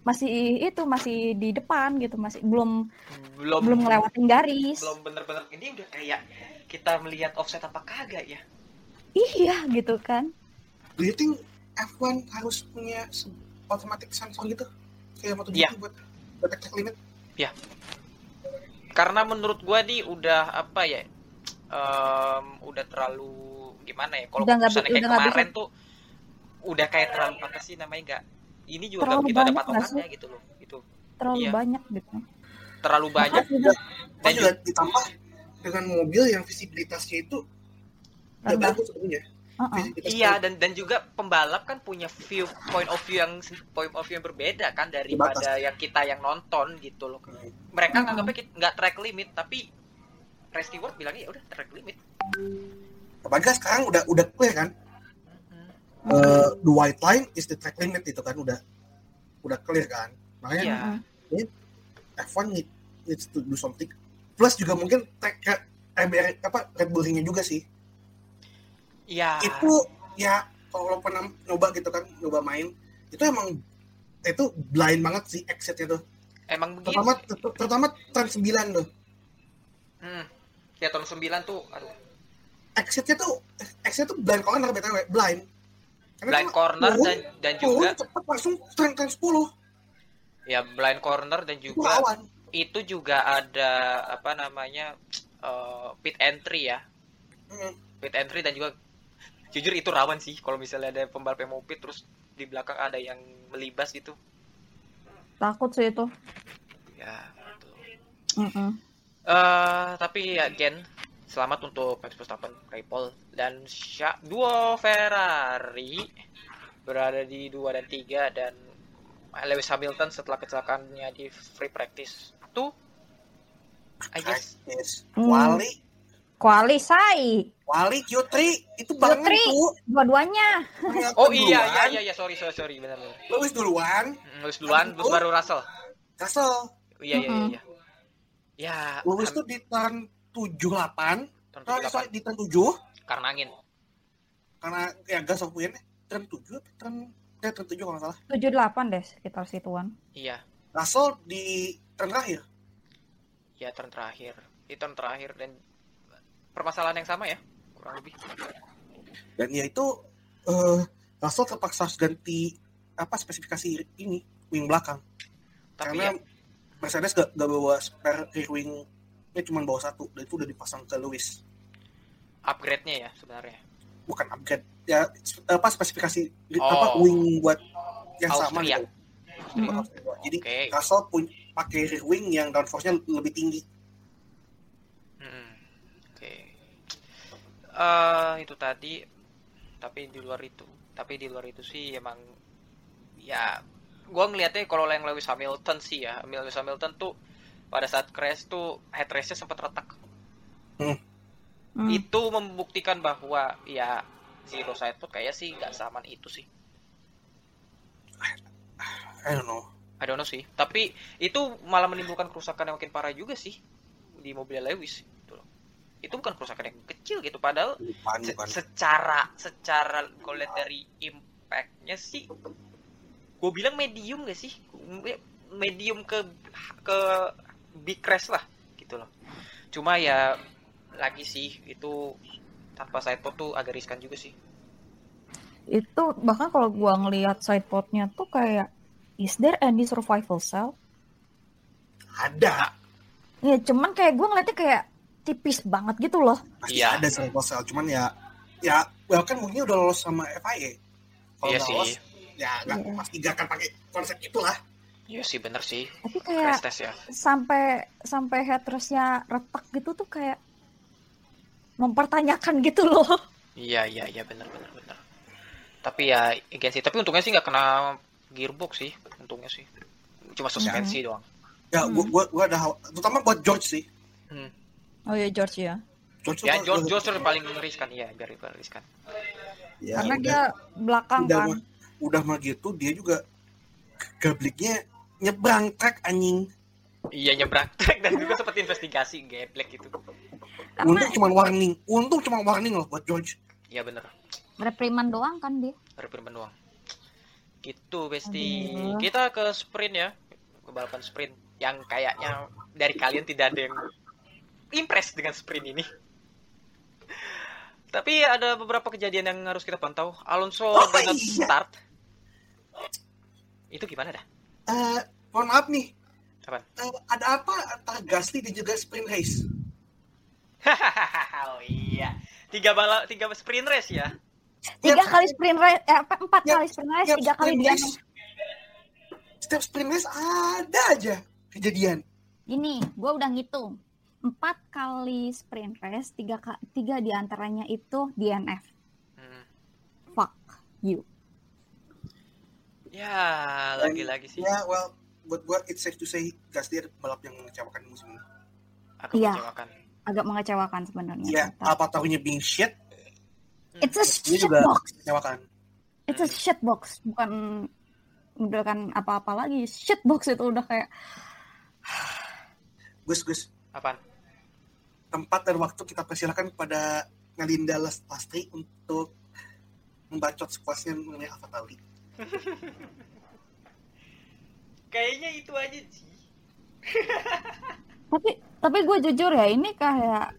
masih itu masih di depan gitu masih belum Belum belum ngelewatin garis belum bener-bener ini udah kayak kita melihat offset apa kagak ya? iya gitu kan do you think F1 harus punya automatic sensor gitu kayak MotoGP Iya. buat buat track limit Karena menurut gua nih udah apa ya? Em, udah terlalu gimana ya? Kalau Udah nggak keputusannya bi- kayak udah nggak kemarin tuh udah kayak terlalu apa sih namanya enggak? Ini juga Terlalu nggak begitu ada banyak nggak patokannya gitu loh. Itu terlalu Iya. banyak gitu terlalu banyak juga dan juga ditambah dengan mobil yang visibilitasnya itu nggak rendah. bagus sebenarnya Uh-uh. Iya dan dan juga pembalap kan punya view point of view yang point of view yang berbeda kan daripada yang kita yang nonton gitu loh. Mereka Mm-mm. nganggapnya kita nggak track limit tapi race steward bilangnya ya udah track limit. apalagi kan sekarang udah udah clear kan Hmm. Eh, the white line is the track limit itu kan udah udah clear kan makanya Iya. F1 need, needs to do something plus juga mungkin track RBR apa Red Bull Ring-nya juga sih Iya. itu ya kalau pernah nyoba gitu kan nyoba main itu emang itu blind banget sih exitnya tuh Emang begitu. terutama ter- terutama turn 9 tuh Hmm. Ya tahun 9 tuh aduh. exitnya tuh exitnya tuh blind corner btw blind Karena Blind corner turun, dan dan turun, juga cepet langsung turn turn 10 ya blind corner dan itu juga lawan itu juga ada apa namanya eh, pit entry ya. Hmm. Pit entry dan juga jujur itu rawan sih kalau misalnya ada pembalap yang mau pit terus di belakang ada yang melibas gitu. takut sih itu Ya, betul. Mm-mm. Eh, tapi ya again selamat untuk Max Verstappen, Ray Paul dan Sha duo Ferrari berada di 2 dan 3 dan Lewis Hamilton setelah kecelakaannya di free practice. Tuh I guess. Yes. Hmm. Wali kuali sai. Wali Q3 itu banget Q3. tuh dua-duanya. Oh iya iya iya iya. Sorry sorry sorry. Benar benar. Lewis duluan. Hmm, Lewis duluan baru Russell. Russell. Iya iya iya, iya ya Lewis Ham- tuh di turn 78 tahun sorry, 78, sorry, di turn 7 karena angin. Karena ya gas of wind turn 7 apa turn ya turn 7 kalau nggak salah. 78 deh sekitar situan iya. Russell di turn terakhir. Ya turn terakhir. Di turn terakhir dan permasalahan yang sama ya kurang lebih. Dan ya itu eh Russell terpaksa harus ganti apa spesifikasi ini wing belakang. Tapi karena ya Mercedes gak, gak bawa spare rear wing nya cuma bawa satu dan itu udah dipasang ke Lewis upgrade-nya ya sebenarnya bukan upgrade ya apa spesifikasi Oh. apa wing buat yang sama Austria. gitu Mm-mm. jadi Oke. Russell pun pakai rear wing yang downforce-nya lebih tinggi Hmm, Oke. Eh, itu tadi tapi di luar itu. Tapi di luar itu sih emang ya gua ngelihatnya kalau yang Lewis Hamilton sih ya, Lewis Hamilton tuh pada saat crash tuh headrest-nya sempat retak. Hmm. Itu membuktikan bahwa ya zero side put kayak sih nggak saman itu sih. I don't know I don't know sih. Tapi itu malah menimbulkan kerusakan yang makin parah juga sih di mobil Lewis gitu loh. Itu bukan kerusakan yang kecil gitu padahal bukan Se- bukan secara secara kalau dari impactnya sih gue bilang medium gak sih Me- medium ke ke big crash lah gitu loh cuma ya lagi sih itu tanpa sidepod tuh agak riskan juga sih. itu bahkan kalau gua ngelihat sidepodnya tuh kayak is there any survival cell Ada, ya cuman kayak gua ngeliatnya kayak tipis banget gitu loh pasti Iya. ada survival cell. Cuman ya, ya, well kan mungkin udah lolos sama FIA. Kalau Iya lolos, ya nggak Iya. pasti nggak akan pakai konsep itulah. Iya sih bener sih. tapi kayak test ya. sampai sampai headrestnya retak gitu tuh kayak mempertanyakan gitu loh Iya iya iya bener bener bener. Tapi ya again sih. Tapi untungnya sih nggak kena gearbox sih. Untungnya sih. Cuma suspensi doang. Ya, gua, Hmm. gua, gua ada hal, terutama buat George sih. Hmm. oh ya George ya George Ya George George tuh paling riskan iya biar biar riskan. Ya, karena udah- dia belakang udah kan udah mah gitu dia juga gabliknya nyebrang track anjing. Iya nyebrang track dan juga seperti investigasi geblek gitu. karena Untung cuma warning, untung cuma warning loh buat George. Iya bener. reprimand doang kan dia Reprimand doang. Gitu Besti. Aduh. Kita ke sprint ya. Ke balapan sprint yang kayaknya dari kalian tidak ada yang impress dengan sprint ini. Tapi ada beberapa kejadian yang harus kita pantau. Alonso Oh, iya. start. Itu gimana dah? Eh, mohon maaf nih. Apaan? Eh, ada apa antara Gasly dan juga sprint race? oh iya. Tiga bala, tiga sprint race ya. tiga Ya, kali sprint race eh, apa, empat Ya, kali sprint race tiga kali sprint dia Setiap sprint race ada aja kejadian. gini gue udah ngitung empat kali sprint race tiga tiga di antaranya itu DNF Hmm. fuck you Ya, lagi-lagi sih. Ya, well, buat gua it's safe to say Gasly ada pembalap yang mengecewakan musim ini. Aku Iya. mengecewakan. agak mengecewakan sebenarnya Iya, Alpha Tauri-nya being shit, it's a shit juga- box mengecewakan. it's a shit box bukan udah kan apa-apa lagi shit box itu udah kayak Gus, Gus, Apaan? tempat dan waktu kita persilakan kepada Ngalinda Las- Lastri untuk membacot sepuasnya mengenai Alpha Tauri. Kayaknya itu aja sih. tapi tapi gue jujur ya ini kayak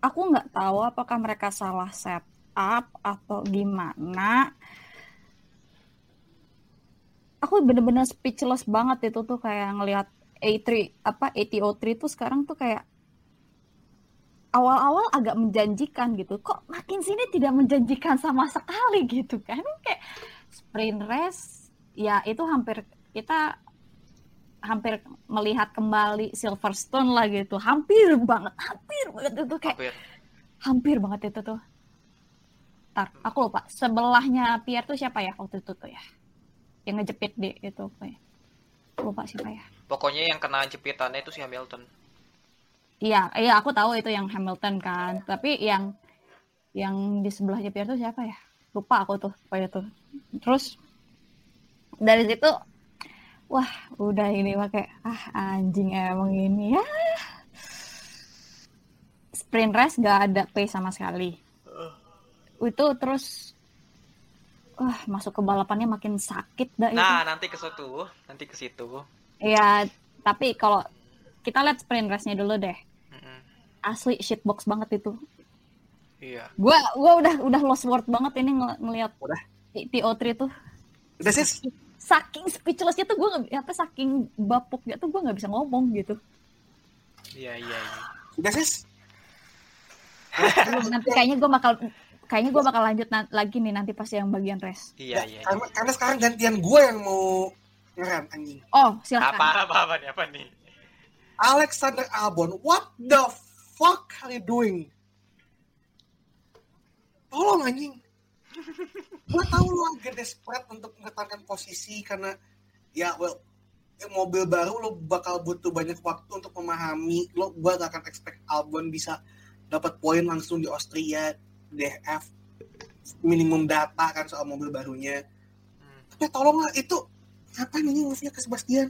aku nggak tahu apakah mereka salah setup atau gimana. Aku bener-bener speechless banget itu tuh kayak ngelihat A3 apa ATO3 tuh sekarang tuh kayak awal-awal agak menjanjikan gitu. Kok makin sini tidak menjanjikan sama sekali gitu kan? Kayak sprint race ya itu hampir kita hampir melihat kembali Silverstone lah gitu. Hampir banget hampir banget itu kayak Hampir. hampir banget itu tuh. Ntar, aku lupa. Sebelahnya Pierre tuh siapa ya waktu itu tuh ya? Yang ngejepit di itu ya? Lupa siapa ya. Pokoknya yang kena jepitannya itu si Hamilton. iya iya aku tahu itu yang Hamilton kan. Tapi yang yang di sebelahnya Pierre tuh siapa ya? Lupa aku tuh pokoknya tuh terus dari situ wah udah ini pakai ah anjing emang ini ya sprint race gak ada pace sama sekali itu terus wah masuk ke balapannya makin sakit dah itu Nah, nanti ke situ, nanti ke situ. ya tapi kalau kita lihat sprint race-nya dulu deh Mm-mm. asli shitbox banget itu Iya. gua gua udah udah lost word banget ini ng ngelihat Udah. TO3 tuh Udah sis, saking speechlessnya tuh gue nggak apa saking bapuknya tuh gue nggak bisa ngomong gitu Iya, iya, iya. udah sis. nanti kayaknya gue bakal kayaknya gue bakal lanjut na- lagi nih nanti pas yang bagian rest Iya, Ya, iya. karena, karena sekarang gantian gue yang mau ngeram anjing. oh Apa, silakan apa, apa nih, apa nih? Alexander Albon, what the fuck are you doing? Tolong anjing. Gue tahu lo agak desperate untuk mempertahankan posisi karena ya well ya, mobil baru lo bakal butuh banyak waktu untuk memahami. Lo gue gak akan expect Albon bisa dapat poin langsung di Austria DF minimum data kan soal mobil barunya. Hmm. tapi tolonglah itu ngapain ini move-nya ke Sebastian?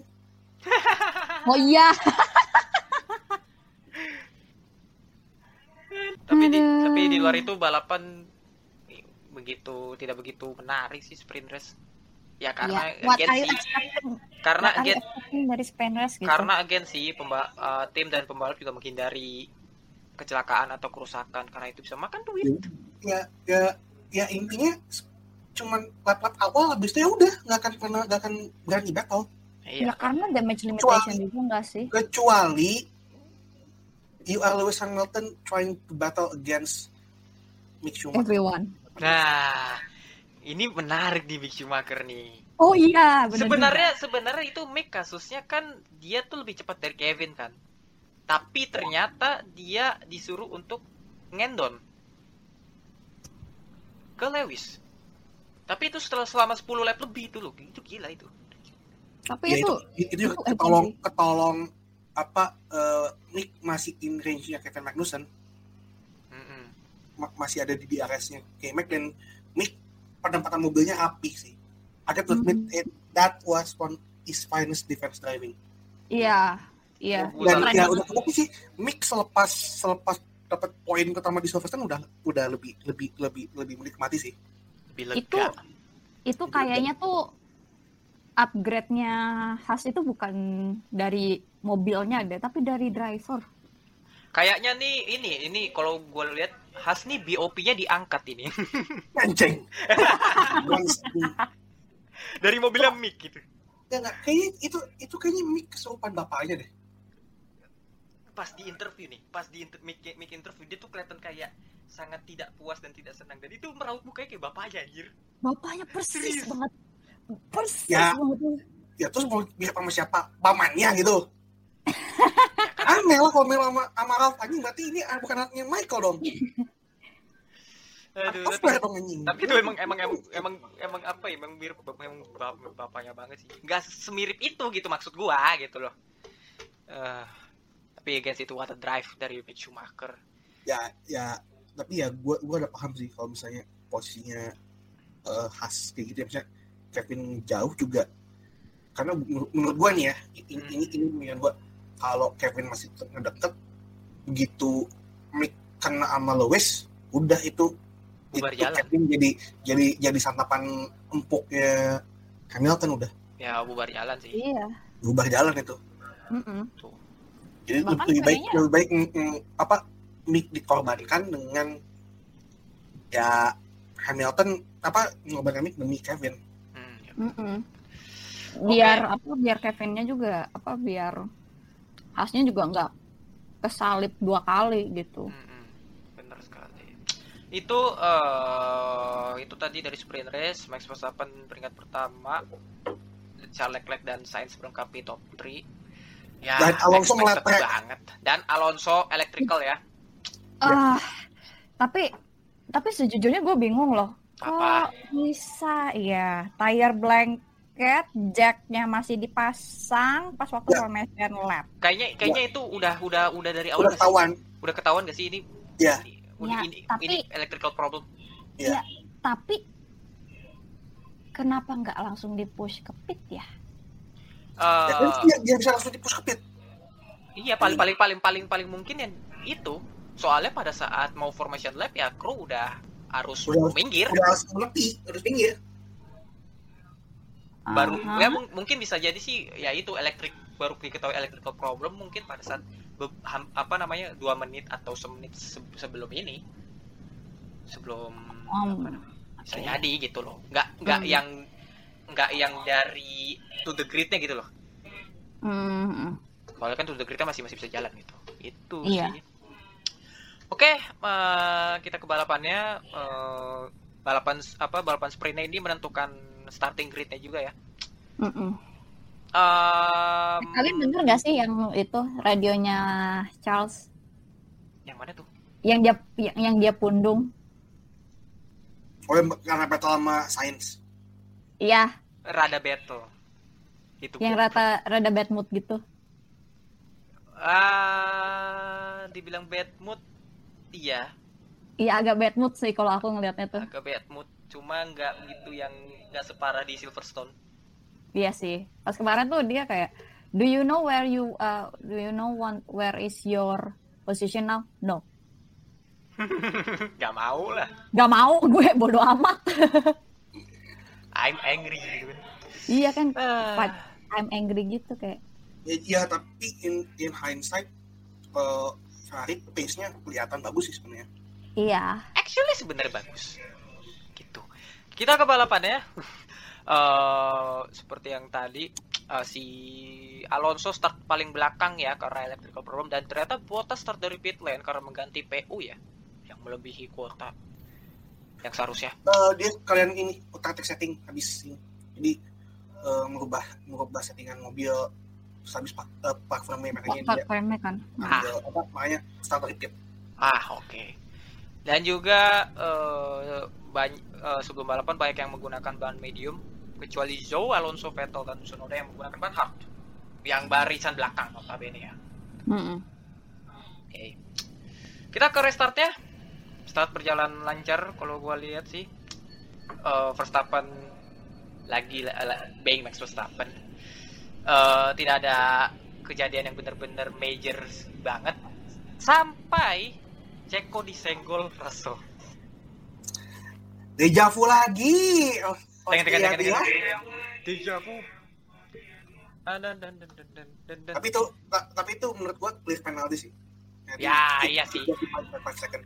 Oh iya. Tapi di, tapi di luar itu balapan begitu tidak begitu menarik sih sprint race. Ya karena ya, what agensi expecting karena agen, expecting dari sprint race gitu karena agensi pemba, eh, tim dan pembalap juga menghindari kecelakaan atau kerusakan karena itu bisa makan duit. ya ya ya intinya cuman lap-lap awal habis itu ya udah nggak akan pernah nggak akan berani battle Iya. Ya karena damage limitation juga enggak sih? kecuali you are Lewis Hamilton trying to battle against Mick Schumacher Everyone. Nah, ini menarik di Mick Schumacher nih. Oh iya, benar. Sebenarnya sebenarnya itu Mick kasusnya kan dia tuh lebih cepat dari Kevin kan. Tapi ternyata dia disuruh untuk ngendon ke Lewis. Tapi itu setelah selama 10 lap lebih itu loh. Itu gila itu. Tapi ya itu itu itu, itu ketolong ketolong apa eh, Mick masih in range-nya Kevin Magnussen masih ada di DRS-nya K-Mac dan Mick penempatan mobilnya api sih. I have to admit Hmm. it, that was one his finest defense driving. iya, iya. Oh, Dan ya udah terbukti sih Mick selepas selepas dapat poin pertama di Silverstone udah udah lebih lebih lebih lebih menikmati sih. Lebih lega. Itu itu kayaknya tuh upgrade-nya khas itu bukan dari mobilnya deh, tapi dari driver. Kayaknya nih ini ini kalau gue lihat Has nih BOP-nya diangkat ini Anjing. Dari mobilnya Mick gitu. ya nggak kayaknya itu itu kayaknya Mick kesurupan bapaknya deh. Pas di interview nih, pas di inter Mick, Mick interview dia tuh kelihatan kayak sangat tidak puas dan tidak senang dan itu meraut mukanya kayak bapaknya anjir. Bapaknya persis Serius? banget. Persis Ya. banget. Ya terus mau biar sama siapa? Pamannya gitu. Aneh lah kalau memang sama, sama Ralph anjing berarti ini ah, bukan anaknya Michael dong. Aduh, tapi, dong anjing. tapi itu emang emang emang emang emang apa ya? Emang mirip emang bap- bapaknya banget sih. Gak semirip itu gitu maksud gua gitu loh. Eh, tapi against itu what a drive dari Mick Schumacher. ya ya tapi ya gue gua udah paham sih kalau misalnya posisinya eh, khas kayak gitu ya misalnya Kevin jauh juga karena menurut, menurut gue nih ya ini Hmm. ini ini pemikiran gue kalau Kevin masih tetap ngedeket begitu Mick kena sama Lewis udah itu Bubar itu jalan. Kevin jadi jadi jadi santapan empuknya Hamilton udah Ya bubar jalan sih. Iya. berubah jalan itu Mm-mm. Tuh. jadi Bahkan lebih baik kayaknya- lebih baik mm, mm, apa Mick dikorbankan dengan ya Hamilton apa mengorbankan Mick demi Kevin ya. Mm-mm. Biar apa? Biar Kevinnya juga apa? Biar khasnya juga nggak kesalip dua kali gitu. Mm-mm. Benar sekali. Itu eh itu tadi dari sprint race Max Verstappen peringkat pertama, Charles Leclerc dan Sainz melengkapi top 3. Ya, Dan Alonso meletrek. banget. Dan Alonso electrical ya. Ah, tapi tapi sejujurnya gue bingung loh. Apa? Kok bisa ya tire blanket jacknya masih dipasang pas waktu Ya. formation lap. Kayaknya kayaknya itu udah udah udah dari awal udah nggak sih? ketahuan Udah ketahuan gak sih ini? Ya. Ini, Ya, ini, tapi- ini electrical problem. Iya. Tapi kenapa nggak langsung di push ke pit ya? ya kan Eh, dia, dia bisa langsung di push ke pit Iya paling paling paling paling paling mungkin yang itu soalnya pada saat mau formation lap ya kru udah harus Udah- minggir udah harus menepi harus pinggir baru ya mung- mungkin bisa jadi sih ya itu elektrik baru diketahui electrical problem mungkin pada saat apa namanya dua menit atau semenit se- sebelum ini. Sebelum Oh, apa namanya, bisa oke. jadi gitu loh. Nggak nggak Hmm. yang nggak yang dari to the grid-nya gitu loh. Hmm, soalnya kan to the grid-nya masih masih bisa jalan gitu. Itu Iya. sih. Oke eh, kita ke balapannya. Eh, balapan apa balapan sprintnya ini menentukan starting grid-nya juga ya mm-mm. Em, Kalian denger gak sih yang itu radionya Charles yang mana tuh yang dia yang, yang dia pundung? oh ya, karena battle sama Sainz Iya, rada battle itu yang gua- rata rada bad mood gitu. ah dibilang bad mood iya Iya agak bad mood sih kalau aku ngelihatnya tuh. agak bad mood cuma nggak gitu yang nggak separah di Silverstone Iya sih. Pas kemarin tuh dia kayak, do you know where you uh, do you know one, where is your position now? No. nggak mau lah Gak mau gue bodo amat. I'm angry gitu kan iya kan, Pat. I'm angry gitu kayak. ya, ya tapi in in hindsight eh, Ferrari pace-nya kelihatan bagus sih sebenarnya. Iya. actually sebenarnya bagus kita ke balapannya Eh seperti yang tadi eh, si Alonso start paling belakang ya karena electrical problem dan ternyata Bottas start dari pit lane karena mengganti PU ya yang melebihi kuota yang seharusnya Eh, dia kalian ini otak setting habis ini. Jadi eh, merubah merubah settingan mobil terus habis pak uh, pak frame makanya dia Keren kan. ambil apa makanya start dari pit. ah oke dan juga eh banyak sebelum balapan banyak yang menggunakan ban medium kecuali Zhou, Alonso, Vettel dan Tsunoda yang menggunakan ban hard yang barisan belakang notabene ya Mm-mm. Oke. Kita ke restartnya. Start berjalan lancar kalau gua lihat sih. Eh, Verstappen lagi la- la- bang Max Verstappen. Eh, tidak ada kejadian yang benar-benar major banget sampai Ceko disenggol Russell. Deja vu lagi. Tengah tengah tengah dia. tengah. Deja vu. Ah, dan, dan, dan, dan, dan, dan, dan. Tapi itu ta- tapi itu menurut gua clear penalty sih. Jadi, Ya, iya sih. itu 5 second.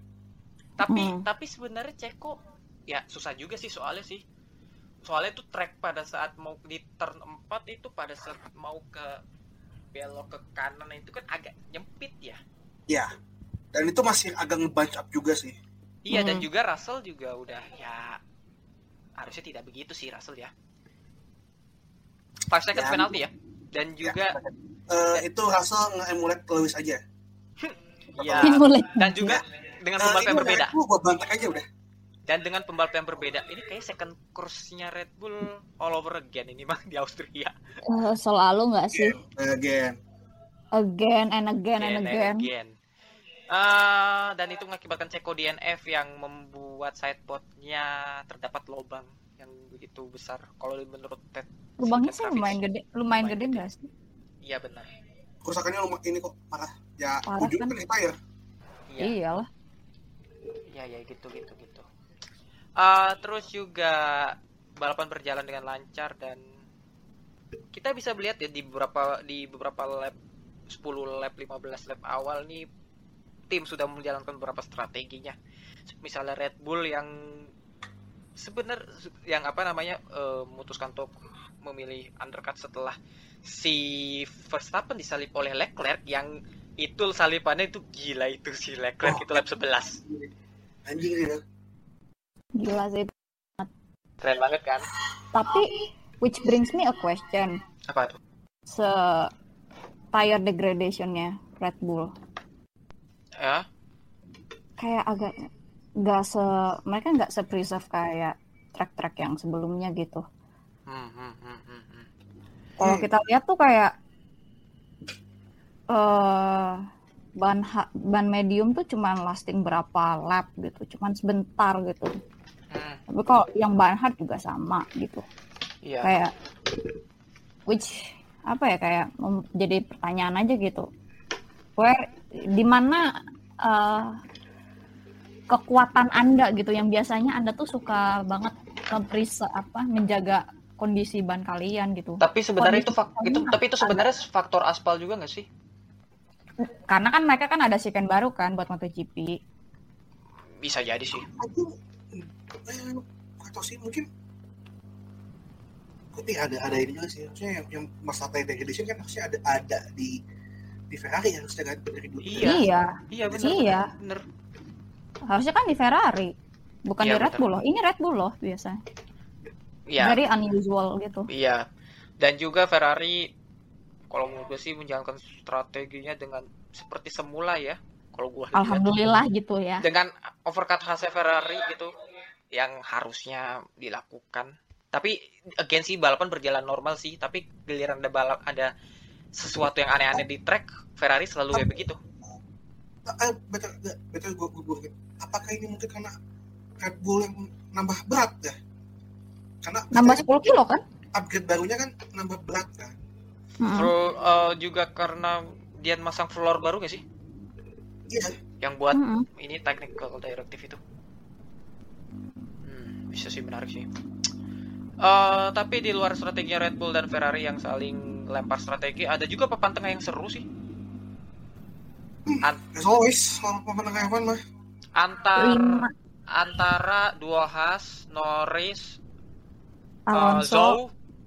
tapi Hmm. tapi sebenarnya Ceko ya susah juga sih soalnya sih soalnya itu track pada saat mau di turn 4 itu pada saat mau ke belok ke kanan itu kan agak nyempit ya Iya. Dan itu masih agak nge-bunch up juga sih. iya dan Hmm. juga Russell juga udah ya harusnya tidak begitu sih Russell ya 5 seconds Ya. penalty ya dan juga Eh, itu Russell nge-emulate Lewis aja. ya Mulai. dan juga dengan Eh, pembalap yang ini berbeda gua aja udah. dan dengan pembalap yang berbeda ini kayak second course-nya Red Bull all over again ini mah di Austria Eh, selalu nggak sih? Again. Again and again and Again and again. again. Ah, dan itu mengakibatkan Ceko DNF yang membuat sidepodnya terdapat lubang yang begitu besar. Kalau menurut Ted, Lubangnya sih lumayan gede, lumayan Lumayan gede nggak sih? Iya benar. Kerusakannya lumayan ini kok parah. Ya, Parah ujung kan? kan retire. Iya, Iyalah. iya, ya gitu gitu gitu. Ah, terus juga balapan berjalan dengan lancar dan kita bisa melihat ya di beberapa di beberapa lap 10 lap 15 lap awal nih tim sudah menjalankan beberapa strateginya. Misalnya Red Bull yang sebenar yang apa namanya eh, memutuskan untuk memilih undercut setelah si Verstappen disalip oleh Leclerc yang itu salipannya itu gila itu si Leclerc Oh. itu lap 11. Anjing dia. Gila sih. Keren banget kan? Tapi which brings me a question. Apa tuh? Se tire degradationnya Red Bull Ya, kayak agak nggak se mereka nggak se preserve kayak track-track yang sebelumnya gitu. Hmm, hmm, hmm, hmm, hmm. Kalau kita lihat tuh kayak eh ban ban medium tuh cuman lasting berapa lap gitu, cuman sebentar gitu. Hmm, Tapi kalau yang ban hard juga sama gitu. Iya. Kayak which apa ya kayak jadi pertanyaan aja gitu. Where di mana eh, kekuatan Anda gitu yang biasanya Anda tuh suka banget nge apa menjaga kondisi ban kalian gitu. Tapi sebenarnya itu, fak- itu tapi itu sebenarnya faktor aspal juga nggak sih? Karena kan mereka kan ada second baru kan buat MotoGP. Bisa jadi sih. Aku eh sih mungkin tapi ada ada ini juga sih harusnya yang, yang masalah degradation kan harusnya ada ada di di Ferrari harusnya kan dari dulu Iya. Iya, Iya benar. Iya. Bener. harusnya kan di Ferrari, bukan Iya, di Red bener. Bull loh. Ini Red Bull loh biasanya. Iya. Very unusual gitu. Iya. Dan juga Ferrari kalau menurut gue sih menjalankan strateginya dengan seperti semula ya. Kalau gua lihat Alhamdulillah gitu ya. dengan overcut khasnya Ferrari gitu yang harusnya dilakukan. Tapi again sih balapan berjalan normal sih, tapi giliran ada balap ada sesuatu yang aneh-aneh di track, Ferrari selalu kayak begitu. eh betul betul gue gue apakah ini mungkin karena Red Bull yang nambah berat ya karena Nambah 10 kilo kan? upgrade barunya kan nambah berat kan Mm-mm. Full, eh, juga karena dia masang floor baru gak sih? iya Yang buat Mm-mm. ini technical directive itu. Hmm, bisa sih menarik sih. Eh, tapi di luar strateginya Red Bull dan Ferrari yang saling lempar strategi, ada juga papan tengah yang seru sih. As always, F1 mah. Antar antara dua Haas, Norris, uh, Alonso Zhou,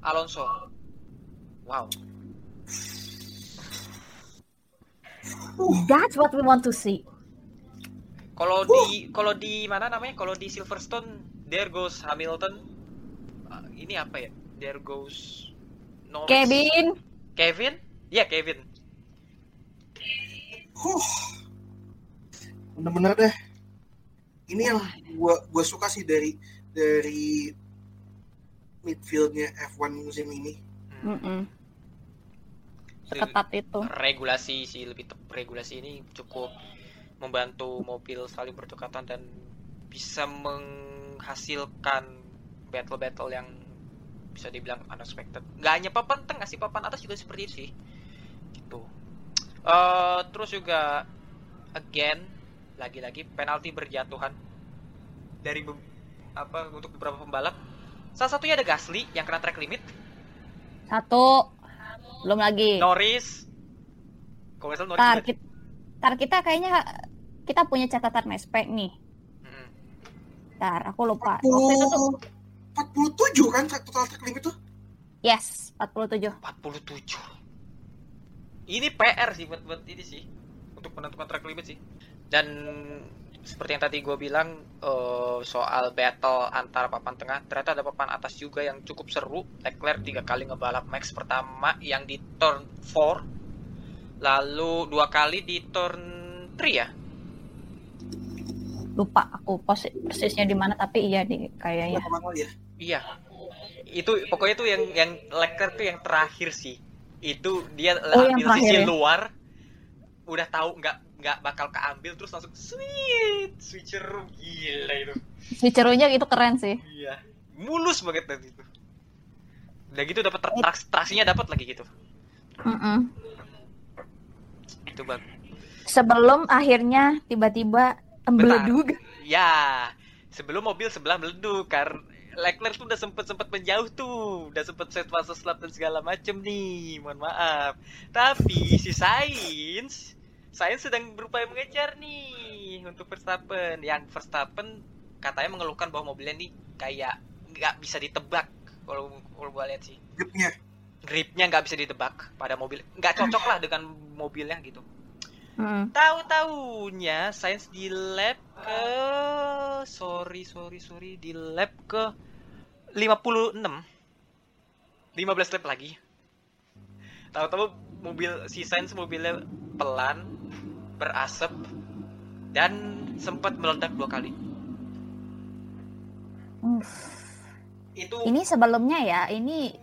Alonso. Wow. that's what we want to see Kalau di kalau di mana namanya? Kalau di Silverstone, there goes Hamilton. Uh, ini apa ya? There goes Norris. Kevin Kevin? Iya, Kevin. Huh. Bener-bener deh. Ini yang gua gua suka sih dari dari midfieldnya F1 musim ini. Seketat itu regulasi si lebih regulasi ini cukup membantu mobil saling berdekatan dan bisa menghasilkan battle-battle yang bisa dibilang unexpected. Gak hanya papan tengah sih, papan atas juga seperti itu sih. Gitu. Eh, terus juga again lagi-lagi penalti berjatuhan dari be- apa untuk beberapa pembalap. Salah satunya ada Gasly yang kena track limit, satu belum lagi Norris. Kalau nggak salah Norris. tar kita, tar kita kayaknya kita punya catatan mespek nih Mm-mm. tar aku lupa waktu itu tuh 40, 47 kan total track limit tuh. yes 47 47 ini PR sih buat buat ini sih untuk menentukan track limit sih dan seperti yang tadi gue bilang eh, soal battle antara papan tengah ternyata ada papan atas juga yang cukup seru Leclerc tiga kali ngebalap Max pertama yang di turn 4 lalu dua kali di turn 3 ya lupa aku posi- persisnya di mana tapi iya di kayaknya ya? Iya. Itu pokoknya itu yang yang Leclerc tuh yang terakhir sih. Itu dia Oh, ambil sisi ya? luar udah tahu nggak nggak bakal keambil terus langsung sweet switcher gila itu. switcherunya itu keren sih Iya. Mulus banget tadi itu. Udah gitu dapat traks- traksinya dapat lagi gitu. Mm-mm. Itu bang. sebelum akhirnya tiba-tiba embeledug Ya, sebelum mobil sebelah meleduk karena Leclerc tuh udah sempet sempet menjauh tuh, udah sempet set fase slap dan segala macem nih, mohon maaf. Tapi si Sainz, Sainz sedang berupaya mengejar nih untuk Verstappen. Yang Verstappen katanya mengeluhkan bahwa mobilnya nih kayak nggak bisa ditebak kalau kalau gua lihat sih. Gripnya. Gripnya nggak bisa ditebak pada mobil, nggak cocok lah dengan mobilnya gitu. Mm. Tahu-taunya Sains di lap ke sorry sorry sorry di lap ke 56 15 lap lagi. Tahu-tahu mobil si Sains mobilnya pelan berasap dan sempat meledak dua kali. Uff. Itu ini sebelumnya ya ini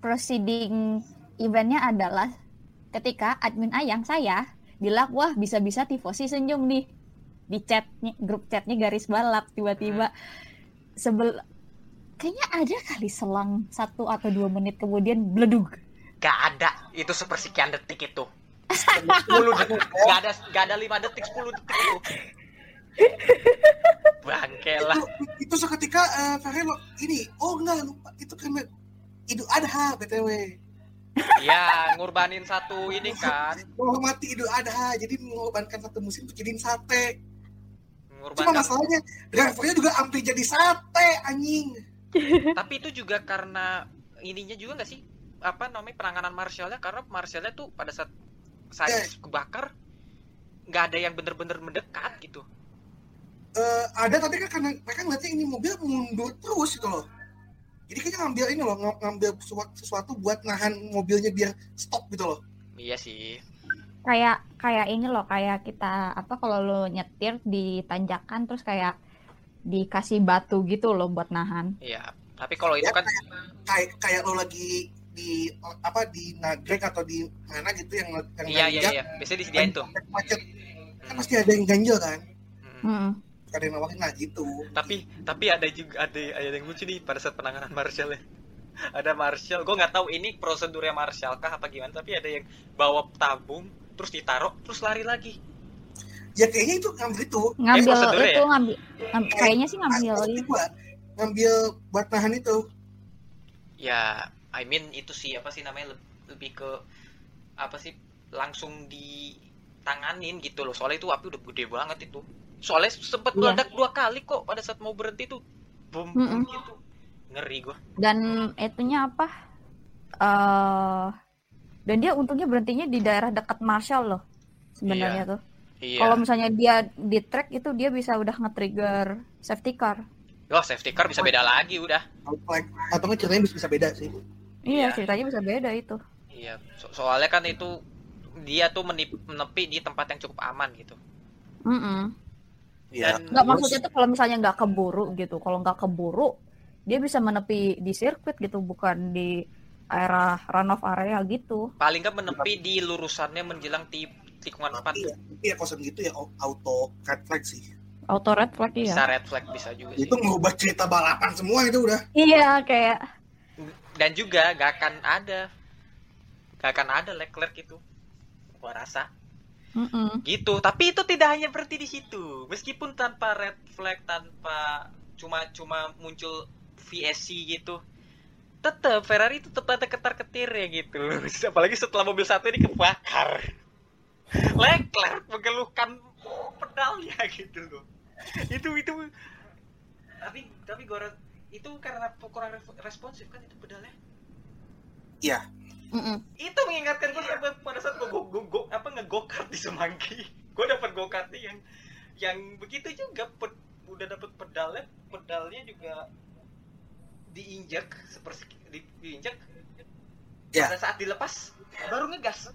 proceeding eventnya adalah ketika admin ayang saya bilang wah bisa-bisa tifosi senyum nih di chatnya grup chatnya garis balap tiba-tiba sebel kayaknya ada kali selang satu atau dua menit kemudian bledug gak ada. Itu sepersekian detik itu. 10 detik. Gak ada gak ada 5 detik 10 detik itu. Bangke lah. Itu, itu seketika eh Ferrero ini, oh enggak lupa itu kan Idul Adha BTW. Ya, ngurbanin satu ini kan. Menghormati Idul Adha, jadi mengorbankan satu musim untuk jadiin sate. Cuma Mengorbankan. masalahnya drivernya juga hampir jadi sate anjing. Tapi itu juga karena ininya juga nggak sih? Apa namanya penanganan Marshallnya? Karena Marshallnya tuh pada saat saya kebakar nggak ada yang bener-bener mendekat gitu. Eh, ada tapi kan karena mereka ngeliatnya ini mobil mundur terus gitu loh. Jadi kayaknya ngambil ini loh, ng- ngambil sesuatu, buat nahan mobilnya biar stop gitu loh. Iya sih. kayak kayak ini loh kayak kita apa kalau lo nyetir di tanjakan terus kayak dikasih batu gitu loh buat nahan Iya. Tapi kalau itu kan Kayak kayak lo lagi di apa di nagrek atau di mana gitu yang yang iya iya iya. Biasanya disediain tuh. macet kan Hmm. pasti ada yang ganjil kan Hmm. Ada yang nawarin nah gitu. Tapi tapi ada juga ada ada yang lucu nih pada saat penanganan Marshall ya. Ada Marshall, gue nggak tahu ini prosedurnya Marshall kah apa gimana, tapi ada yang bawa tabung terus ditaruh terus lari lagi. ya kayaknya itu ngambil itu. Ngambil prosedurnya itu ya? ngambil, ngam- kayaknya sih ngambil ngambil buat nahan itu. Ya, I mean itu sih apa sih namanya leb- lebih ke apa sih langsung di tanganin gitu loh. Soalnya itu api udah gede banget itu soalnya sempat Iya. meledak dua kali kok pada saat mau berhenti tuh bom bom Mm-mm. gitu ngeri gua Dan itunya apa? eh dan dia untungnya berhentinya di daerah dekat Marshall loh. Sebenarnya tuh. iya Kalau misalnya dia di track itu dia bisa udah nge-trigger safety car. oh safety car bisa beda lagi udah atau nggak ceritanya bisa, bisa beda sih. Iya. Iya, ceritanya bisa beda itu. iya so- soalnya kan itu dia tuh menepi di tempat yang cukup aman gitu Mm-mm. Iya. Nggak maksudnya tuh kalau misalnya nggak keburu gitu. Kalau nggak keburu, dia bisa menepi di sirkuit gitu, bukan di area runoff area gitu. paling nggak menepi di lurusannya menjelang ti tikungan 4 Tapi ya, tapi ya gitu ya auto red flag sih. Auto red flag bisa ya. red flag bisa juga sih Itu ngubah cerita balapan semua itu udah. Iya, kayak dan juga gak akan ada gak akan ada Leclerc itu gua rasa mm-mm. gitu. Tapi itu tidak hanya berhenti di situ. Meskipun tanpa red flag tanpa cuma cuma muncul VSC gitu tetap Ferrari itu tetap ada ketar ketirnya gitu. Apalagi setelah mobil satu ini kebakar. Leclerc mengeluhkan pedalnya gitu loh. Itu itu. Tapi tapi gue itu karena kurang re- responsif kan itu pedalnya Mm-mm. itu mengingatkan gue sama pada saat gue go, go, go- apa ngegokart di Semanggi. Gue dapat gokartnya yang yang begitu juga pe- udah dapat pedalnya pedalnya juga diinjak seperti di, diinjak Ya. pada saat dilepas baru ngegas.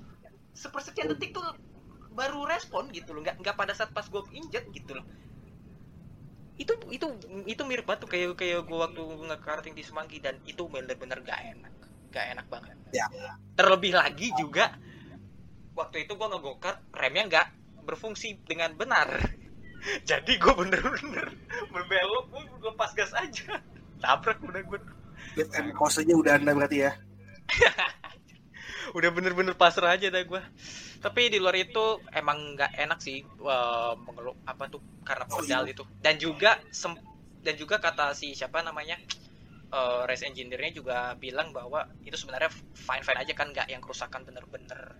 Sepersekian detik tuh baru respon gitu loh. Nggak nggak pada saat pas gue injek gitu loh. Itu itu itu mirip banget tuh kayak kayak gue waktu nge-karting di Semanggi dan itu bener-bener gak enak gak enak banget. Ya. terlebih lagi juga waktu itu gue ngegokart remnya nggak berfungsi dengan benar. Jadi gue bener-bener berbelok gue lepas gas aja. Tabrak udah gue Lift and cost aja udah anda berarti ya. udah bener-bener pasrah aja dah gue tapi di luar itu emang nggak enak sih eh, mengeluh apa tuh karena Oh, pedal itu. Dan juga sem- dan juga kata si siapa namanya eh, race engineer-nya juga bilang bahwa itu sebenarnya fine fine aja kan nggak yang kerusakan bener-bener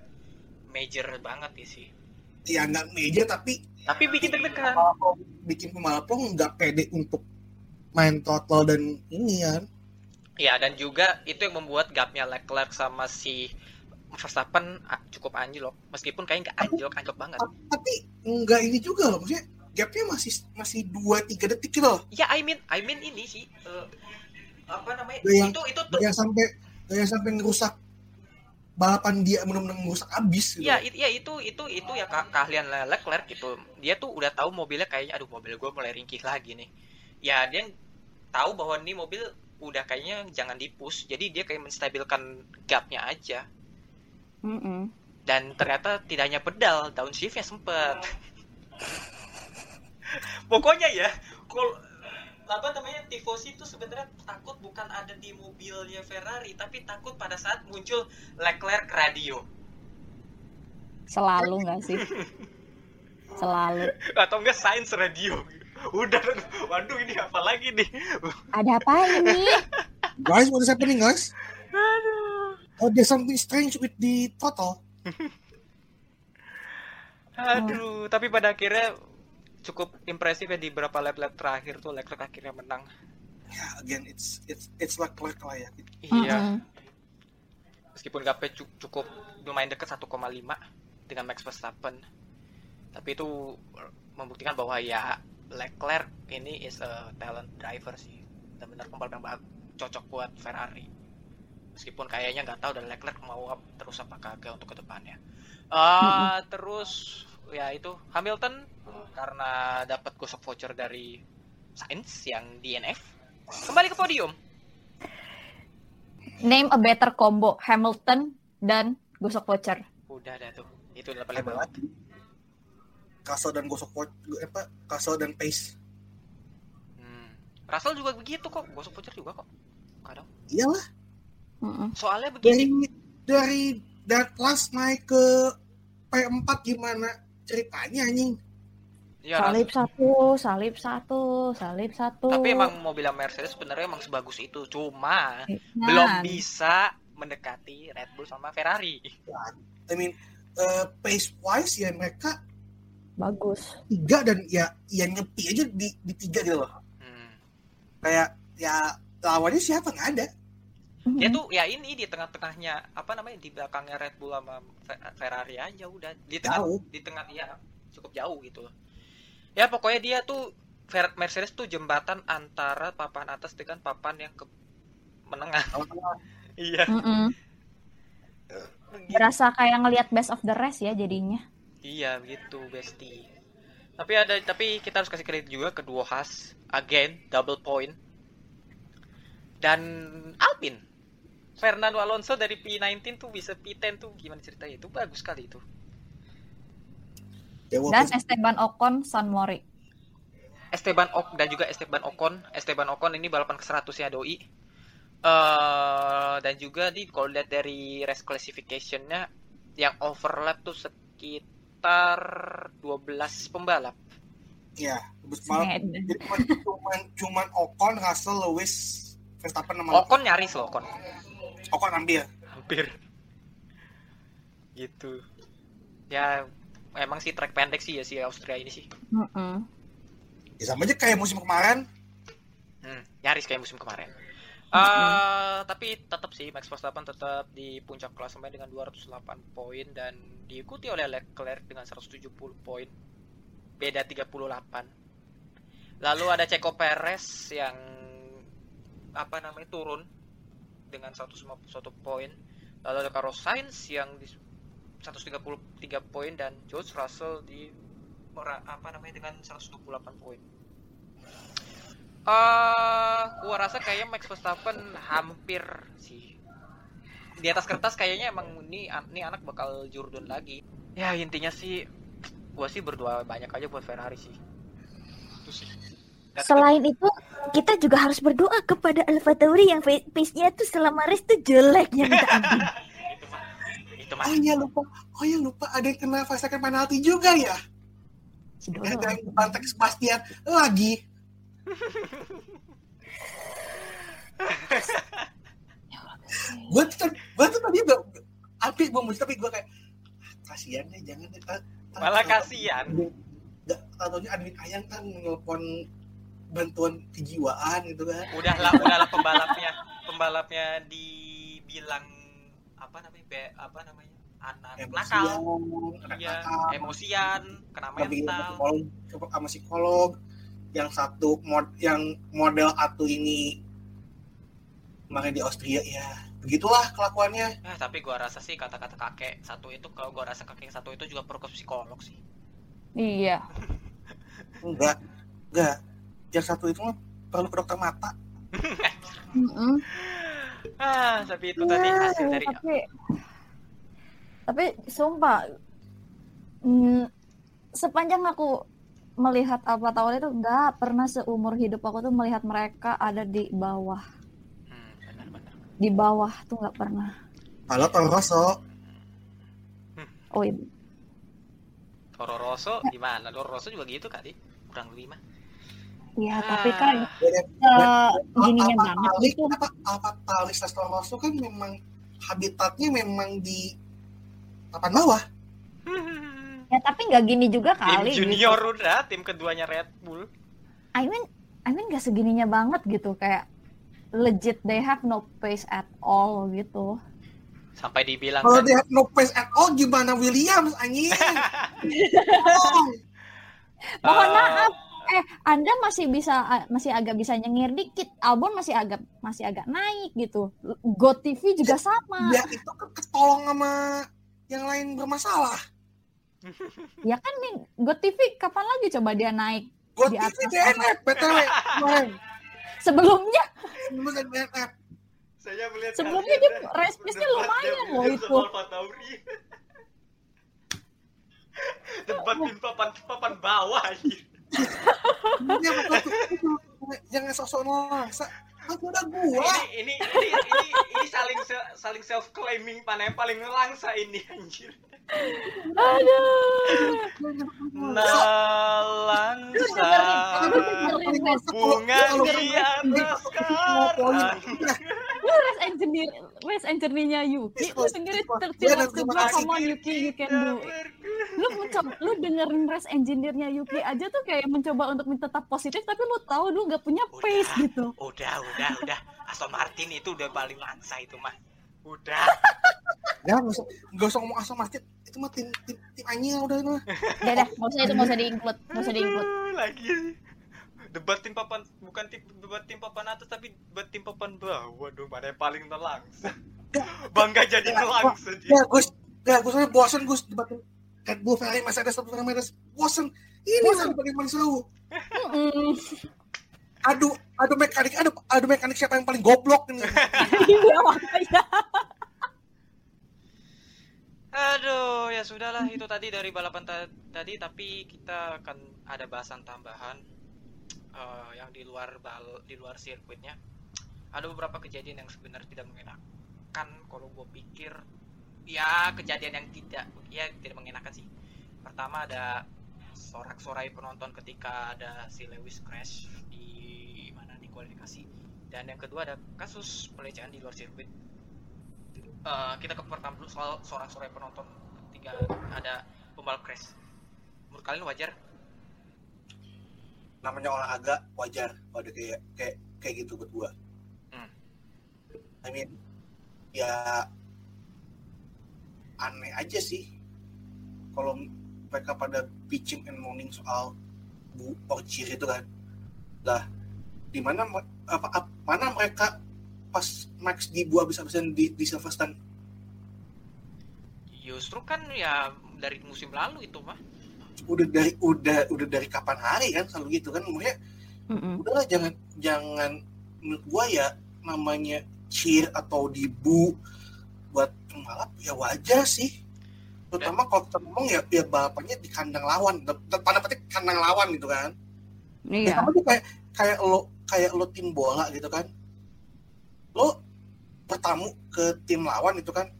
major banget ya sih Ya nggak meja tapi tapi bikin deg-degan bikin pemalpong nggak pede untuk main throttle dan ini kan. ya dan juga itu yang membuat gapnya Leclerc sama si Verstappen ah, cukup anjlok meskipun kayak nggak anjlok anjlok banget Tapi nggak ini juga loh maksudnya gapnya masih masih dua tiga detik gitu loh. ya I mean I mean ini sih eh, apa namanya? Yang- itu itu tuh yang sampai yang sampai ngerusak balapan dia benar-benar ngerusak abis gitu. ya itu ya itu itu itu ya ke- keahlian Leclerc gitu. Dia tuh udah tahu mobilnya kayaknya aduh mobil gue mulai ringkih lagi nih. Ya dia tahu bahwa ini mobil udah kayaknya jangan dipush. Jadi dia kayak menstabilkan gapnya aja. Mm-mm. dan ternyata tidak hanya pedal downshiftnya sempet. Pokoknya ya kalau apa namanya tifosi itu sebenarnya takut bukan ada di mobilnya Ferrari tapi takut pada saat muncul Leclerc radio Selalu nggak sih? Selalu. atau enggak Science radio udah waduh ini apa lagi nih Ada apa ini? Guys, what is happening guys? aduh Oh, there's something strange with the throttle. aduh tapi pada akhirnya cukup impresif ya di beberapa lap-lap terakhir tuh Leclerc akhirnya menang. Ya, again, it's it's it's like like lah ya. iya. Meskipun gapnya cu- cukup lumayan dekat 1,5 dengan Max Verstappen. Tapi itu membuktikan bahwa ya Leclerc ini is a talent driver sih. Dan benar pembalap yang bagus cocok buat Ferrari. Meskipun kayaknya nggak tahu dan Leclerc mau up terus apa kagak untuk ke depannya Eh terus ya itu Hamilton karena dapat gosok voucher dari Sainz yang DNF kembali ke podium Name a better combo Hamilton dan gosok voucher. udah ada tuh itu udah paling banget Kasel dan gosok pot apa? Kasel dan pace. Hmm. Russell juga begitu kok, gosok voucher juga kok. Kadang. Iyalah. Soalnya dari begini, dari that last naik ke P4 gimana ceritanya anjing? ya, salib satu, salib satu, salib satu. tapi emang mobilnya Mercedes sebenarnya emang sebagus itu, cuma Nah, belum bisa mendekati Red Bull sama Ferrari. I mean, eh, pace wise ya mereka Bagus. tiga dan ya ya nyepi aja di, di tiga gitu loh Hmm. kayak ya lawannya siapa nggak ada Dia tuh ya ini di tengah-tengahnya apa namanya di belakangnya Red Bull sama Fe- Ferrari aja udah di tengah Jauh. di tengah ya cukup jauh gitu loh. Ya pokoknya dia tuh Mercedes tuh jembatan antara papan atas dengan papan yang ke menengah. Iya. Mm-mm. Berasa kayak ngelihat best of the rest ya jadinya. Iya begitu Besti. Tapi ada tapi kita harus kasih kredit juga ke duo khas again double point dan Alpine. Fernando Alonso dari P19 tuh bisa P10 tuh gimana ceritanya itu bagus sekali itu. ya Dan Esteban Ocon San Mori. Esteban Ok dan juga Esteban Ocon. Esteban Ocon ini balapan ke-100 ya doi. eh dan juga di kalau lihat dari race classification-nya yang overlap tuh sekitar 12 pembalap. ya habis malam Sed. jadi cuman cuman, cuman Ocon Russell Lewis Verstappen sama Ocon nyaris loh Ocon. Ocon ambil Hampir. Gitu. Ya emang sih track pendek sih ya si Austria ini sih. Mm-mm. ya sama aja kayak musim kemarin Hmm, nyaris kayak musim kemarin. Eh, tapi tetap sih Max Verstappen tetap di puncak klasemen dengan 208 poin dan diikuti oleh Leclerc dengan 170 poin. Beda 38. Lalu ada Checo Perez yang apa namanya turun dengan 151 poin. Lalu ada Carlos Sainz yang di 133 poin dan George Russell di apa namanya dengan 128 poin. Eh, gua rasa kayaknya Max Verstappen hampir sih. Di atas kertas kayaknya emang ini ini anak bakal Jordan lagi. Ya intinya sih gua sih berdoa banyak aja buat Ferrari sih. Itu sih. Selain itu, kita juga harus berdoa kepada Alfa Tauri yang fa- pace-nya tuh selama race tuh jelek ya minta ampun. itu mah. Itu mah. Oh iya lupa. Oh iya lupa. Ada yang kena fast second penalti juga ya? Gara-gara yang bantek Sebastian lagi. Gue tuh gue tuh tadi gak api gue muncul tapi gue kayak "Ah, kasihan deh jangan deh malah kasihan. tahunya Adwin Ayang kan menelpon bantuan kejiwaan gitu kan Udahlah udahlah pembalapnya pembalapnya dibilang apa namanya be- apa namanya anak nakal. emosian anak Iya, nakal emosian, kena mental. psikolog sama psikolog yang satu mod yang model atu ini kemarin di Austria ya begitulah kelakuannya Eh, tapi gua rasa sih kata-kata kakek satu itu kalau gua rasa kakek satu itu juga perlu ke psikolog sih. Iya. enggak enggak yang satu itu perlu ke dokter mata. Ah, tapi itu tadi Ya, hasil dari tapi tapi sumpah mm, sepanjang aku melihat apa tahun itu nggak pernah seumur hidup aku tuh melihat mereka ada di bawah. Hmm, di bawah tuh nggak pernah. Kalau Toro Rosso. Oh iya. Toro Rosso gimana? Toro Rosso juga gitu kali, kurang lebih mah. Iya, tapi kan eh, gininya Alpha banget Tauri- gitu. apa Toro Rosso kan memang habitatnya memang di papan bawah Ya tapi nggak gini juga tim kali. junior Gitu. udah, tim keduanya Red Bull. I mean, I mean nggak segininya banget gitu kayak legit they have no pace at all gitu. Sampai dibilang kalau kan, dia no pace at all gimana Williams anjing Oh, Mohon eh, maaf, eh Anda masih bisa masih agak bisa nyengir dikit. Albon masih agak masih agak naik gitu. Go TV juga sama. dia itu kan ketolong sama yang lain bermasalah Ya kan nih Go TV kapan lagi coba dia naik? gue Di TV atas DNF BTW kemarin Sebelumnya sebelum DNF Saya melihat Sebelumnya dia dan race pace-nya berdebat lumayan loh itu. Debat di papan papan bawah anjir. Dia bakal tuh, jangan sok-sok nolaksa aku udah gua. Ini ini ini ini ini saling se- saling self claiming pan yang paling langsa ini anjir. Nalangsa bunga di atas karang. lu race engineer race engineer-nya Yuki. Lu terima kasih. come on Yuki you can do lu mencoba lu dengerin race engineer-nya Yuki aja tuh kayak mencoba untuk tetap positif tapi lu tahu lu nggak punya pace Udah. gitu. Udah, udah, udah. Aston Martin itu udah paling lansa itu mah. Udah. Ya, nggak usah, nggak usah ngomong asal Martin. Itu mah tim tim, tim Anya udah itu mah. udah dah nggak usah itu nggak usah di-include nggak usah di-include Lagi. Debat tim papan bukan tim debat tim papan atas tapi debat tim papan bawah. Waduh, mana yang paling nelangsa. Bangga jadi nelangsa dia. Ya, Gus. Ya, Gus saya bosan Gus debatin Red Bull Ferrari Mercedes Ferrari Mercedes. Bosan. Ini Bosan. lah paling paling seru. Mm-mm. Adu adu mekanik, adu adu mekanik siapa yang paling goblok ini. iya makanya Aduh, ya sudahlah itu tadi dari balapan ta- tadi tapi kita akan ada bahasan tambahan eh, yang di luar bal di luar sirkuitnya. Ada beberapa kejadian yang sebenarnya tidak mengenakan kalau gue pikir ya kejadian yang tidak ya tidak mengenakan sih. Pertama ada sorak-sorai penonton ketika ada si Lewis crash di kualifikasi dan yang kedua ada kasus pelecehan di luar sirkuit Eh, kita ke pertama dulu soal sorak-sorai penonton ketika ada pembalap crash. Menurut kalian wajar? Namanya olahraga wajar pada kayak kayak kayak gitu buat gua. Hmm. I mean ya aneh aja sih kalau mereka pada pitching and moaning soal bu orchir itu kan lah di mana apa, ap- mana mereka pas Max dibu habis-habisan di, di Silverstone Justru kan ya dari musim lalu itu mah. udah dari udah udah dari kapan hari kan selalu gitu kan. Maksudnya Mm-mm. udahlah jangan jangan menurut gua ya namanya cheer atau dibu buat pembalap ya wajar sih. Terutama kalau kita ngomong ya ya balapannya di kandang lawan. Tanda petik kandang lawan gitu kan. Ya, iya. Sama tuh kayak kayak lo kayak lo tim bola gitu kan. Lo bertamu ke tim lawan itu kan.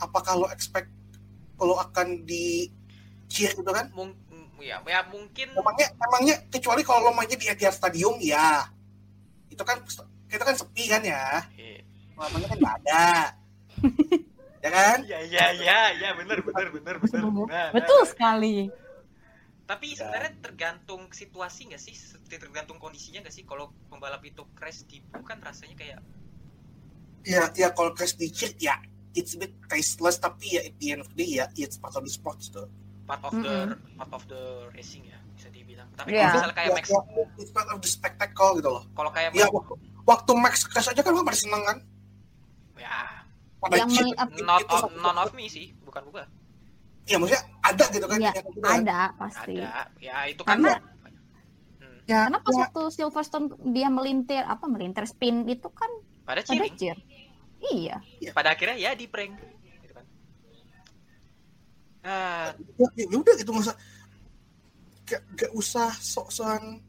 Apakah lo expect lo akan di cheer gitu kan? Mung ya, ya mungkin emangnya emangnya kecuali kalau lo mainnya di Etihad Stadium ya. Itu kan itu kan sepi kan ya. Eh, namanya kan nggak ada. Ya kan? Ya ya ya ya benar benar benar benar. Nah, betul nah. sekali Tapi sebenarnya tergantung situasi nggak sih? Tergantung kondisinya nggak sih? Kalau pembalap itu crash di kan rasanya kayak ya ya kalau crash di cheer ya it's a bit tasteless tapi ya at the end of the day ya it's part of the sports tuh part of the part of the racing ya bisa dibilang. Tapi Iya. kalau misalnya kayak Ya, Max, ya, it's part of the spectacle gitu loh kalau kayak ya Max, waktu, waktu Max crash aja kan orang pada seneng kan ya pada Yang Itu- not of, none of me sih, bukan gua. Ya maksudnya ada gitu kan Iya, yang gitu kan. ada pasti Ada, ya itu kan. Karena- Hmm, ya, karena pas ya, waktu Silverstone dia melintir apa melintir spin itu kan pada ada cheering. cheer iya Pada akhirnya ya di prank. Gitu kan. Ah, ya, ya udah gitu usah gak, gak usah sok-sokan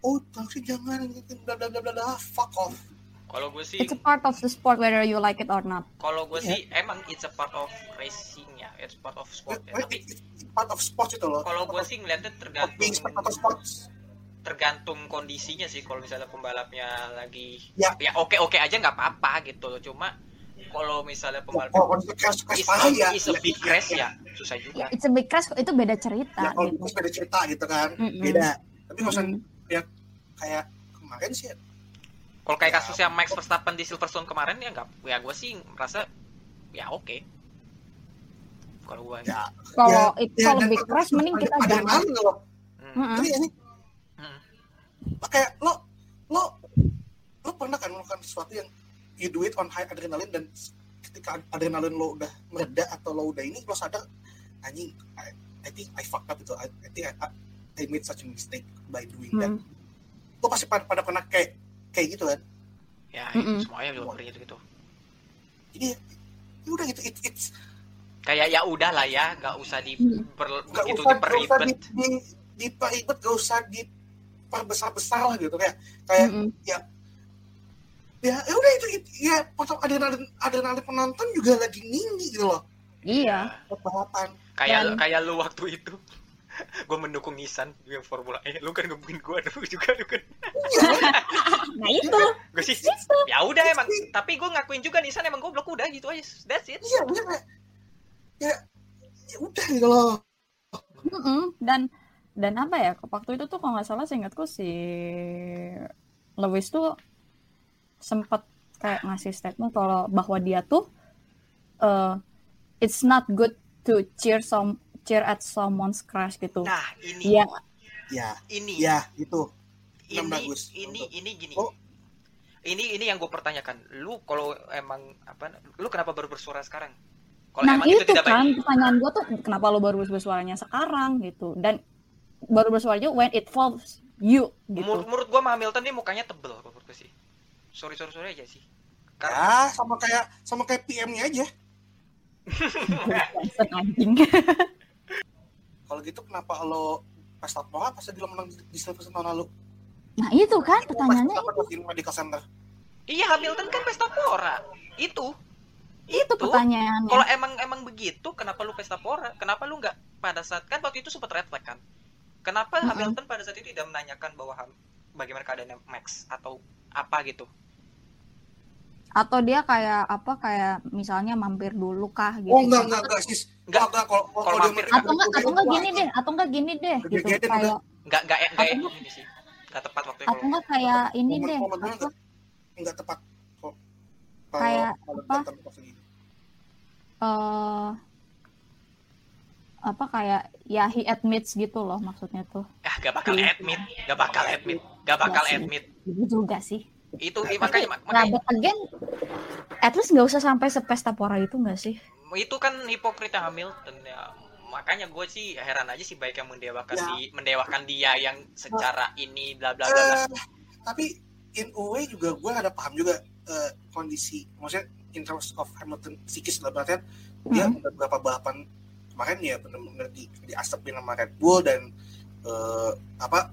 oh tapi jangan gitu bla bla bla bla bla fuck off kalau gue sih, it's a part of the sport whether you like it or not kalau gue Iya. sih emang it's a part of racing ya, it's part of sport ya. Tapi It's- part of sports itu loh kalau gue sih ngeliatnya tergantung sport sports tergantung kondisinya sih kalau misalnya pembalapnya lagi Ya. ya oke oke aja nggak apa-apa gitu loh cuma kalau misalnya pembalap kalau kondisi crash crash ya is a big crash ya susah ya juga it's a big crash itu beda cerita ya kalau gitu itu beda cerita gitu kan Mm-mm. beda tapi nggak usah Mm. ya kayak kemarin sih ya, kalau kayak kasusnya Max Verstappen di Silverstone kemarin ya nggak ya gue sih merasa ya oke. Kalau gue ya. Kalau Ya, itu ya, kalau dan big crash ada- mending kita jangan Hmm. Jadi ini Hmm. kayak lo lo lo pernah kan melakukan sesuatu yang you do it on high adrenaline dan ketika adrenalin lo udah mereda atau lo udah ini lo sadar anjing I, I think I fucked up itu. I, I think I, I- made such a mistake by doing that. Hmm. lo pasti pada, pada pernah kayak kayak gitu kan. Ya Mm-mm. itu semuanya juga seperti itu gitu. Jadi ya udah gitu it, it's kayak ya udah lah ya nggak usah di Hmm. per- gak itu usah gak usah di, diperibet. di, diperibet gak usah diperbesar besar lah gitu kayak kayak Mm-mm. ya ya udah itu, itu ya potong adrenalin adrenalin penonton juga lagi tinggi gitu loh. Iya. Buat balapan kayak Dan- kayak lu waktu itu gue mendukung Nissan yang Formula E lu kan ngebukin gue lu juga lu kan Nah itu. gue sih ya udah emang tapi gue ngakuin juga Nissan emang goblok udah gitu aja that's it iya bener ya ya udah gitu loh. Dan dan apa ya? Waktu itu tuh kalau nggak salah seingatku si Lewis tuh sempat kayak ngasih statement kalau bahwa dia tuh eh, it's not good to cheer some cheer at someone's crash gitu. nah ini. Iya, ya ini. ya itu. Ini yang bagus. ini untuk- ini gini. Oh. ini ini yang gue pertanyakan. Lu kalau emang apa lu kenapa baru bersuara sekarang? Kalau Nah emang itu, itu, tidak kan baik pertanyaan gue tuh kenapa lo baru bersuaranya sekarang gitu. Dan baru bersuaranya when it falls you gitu. menurut, menurut gue Hamilton nih mukanya tebel menurut gue sih. Sorry sorry sorry aja sih. Karena ya sama kayak sama kayak PM-nya aja. Anjing. kalau gitu kenapa lo pas Tapora pas dia menang di, Silverstone tahun lalu? Nah itu kan pertanyaannya pas dapat di medical center. Iya Hamilton kan pesta pora. Itu. Itu pertanyaannya. kalau emang emang begitu kenapa lu pesta pora? Kenapa lu nggak pada saat kan waktu itu sempat red flag kan? Kenapa Mm-mm. Hamilton pada saat itu tidak menanyakan bahwa Ham- bagaimana keadaannya Max? Atau apa gitu? Atau dia kayak apa kayak misalnya mampir dulu kah gitu. oh enggak enggak enggak sis Enggak. enggak enggak kalau Kalau mampir- Atau enggak atau enggak gini deh, atau enggak gini deh gitu. Kayak nggak nggak nggak Atau ini sih nggak tepat waktu itu atau enggak kayak ini deh. enggak enggak tepat kok Kayak apa? eh apa kayak ya he admits gitu loh maksudnya tuh. ah gak bakal Iya. admit gak bakal admit gak bakal admit Gitu juga sih. Itu Tapi- makanya Nah, makanya but again, at least nggak usah sampai sepesta pora itu nggak sih? itu kan hipokritnya Hamilton ya makanya gue sih heran aja sih baik yang mendewakan Ya. di mendewakan dia yang secara ini bla bla bla. Eh, tapi in a way juga gue ada paham juga eh, kondisi maksudnya in terms of Hamilton psikis dalam artian dia Hmm. udah beberapa balapan kemarin ya benar-benar di diasapin sama Red Bull dan eh, apa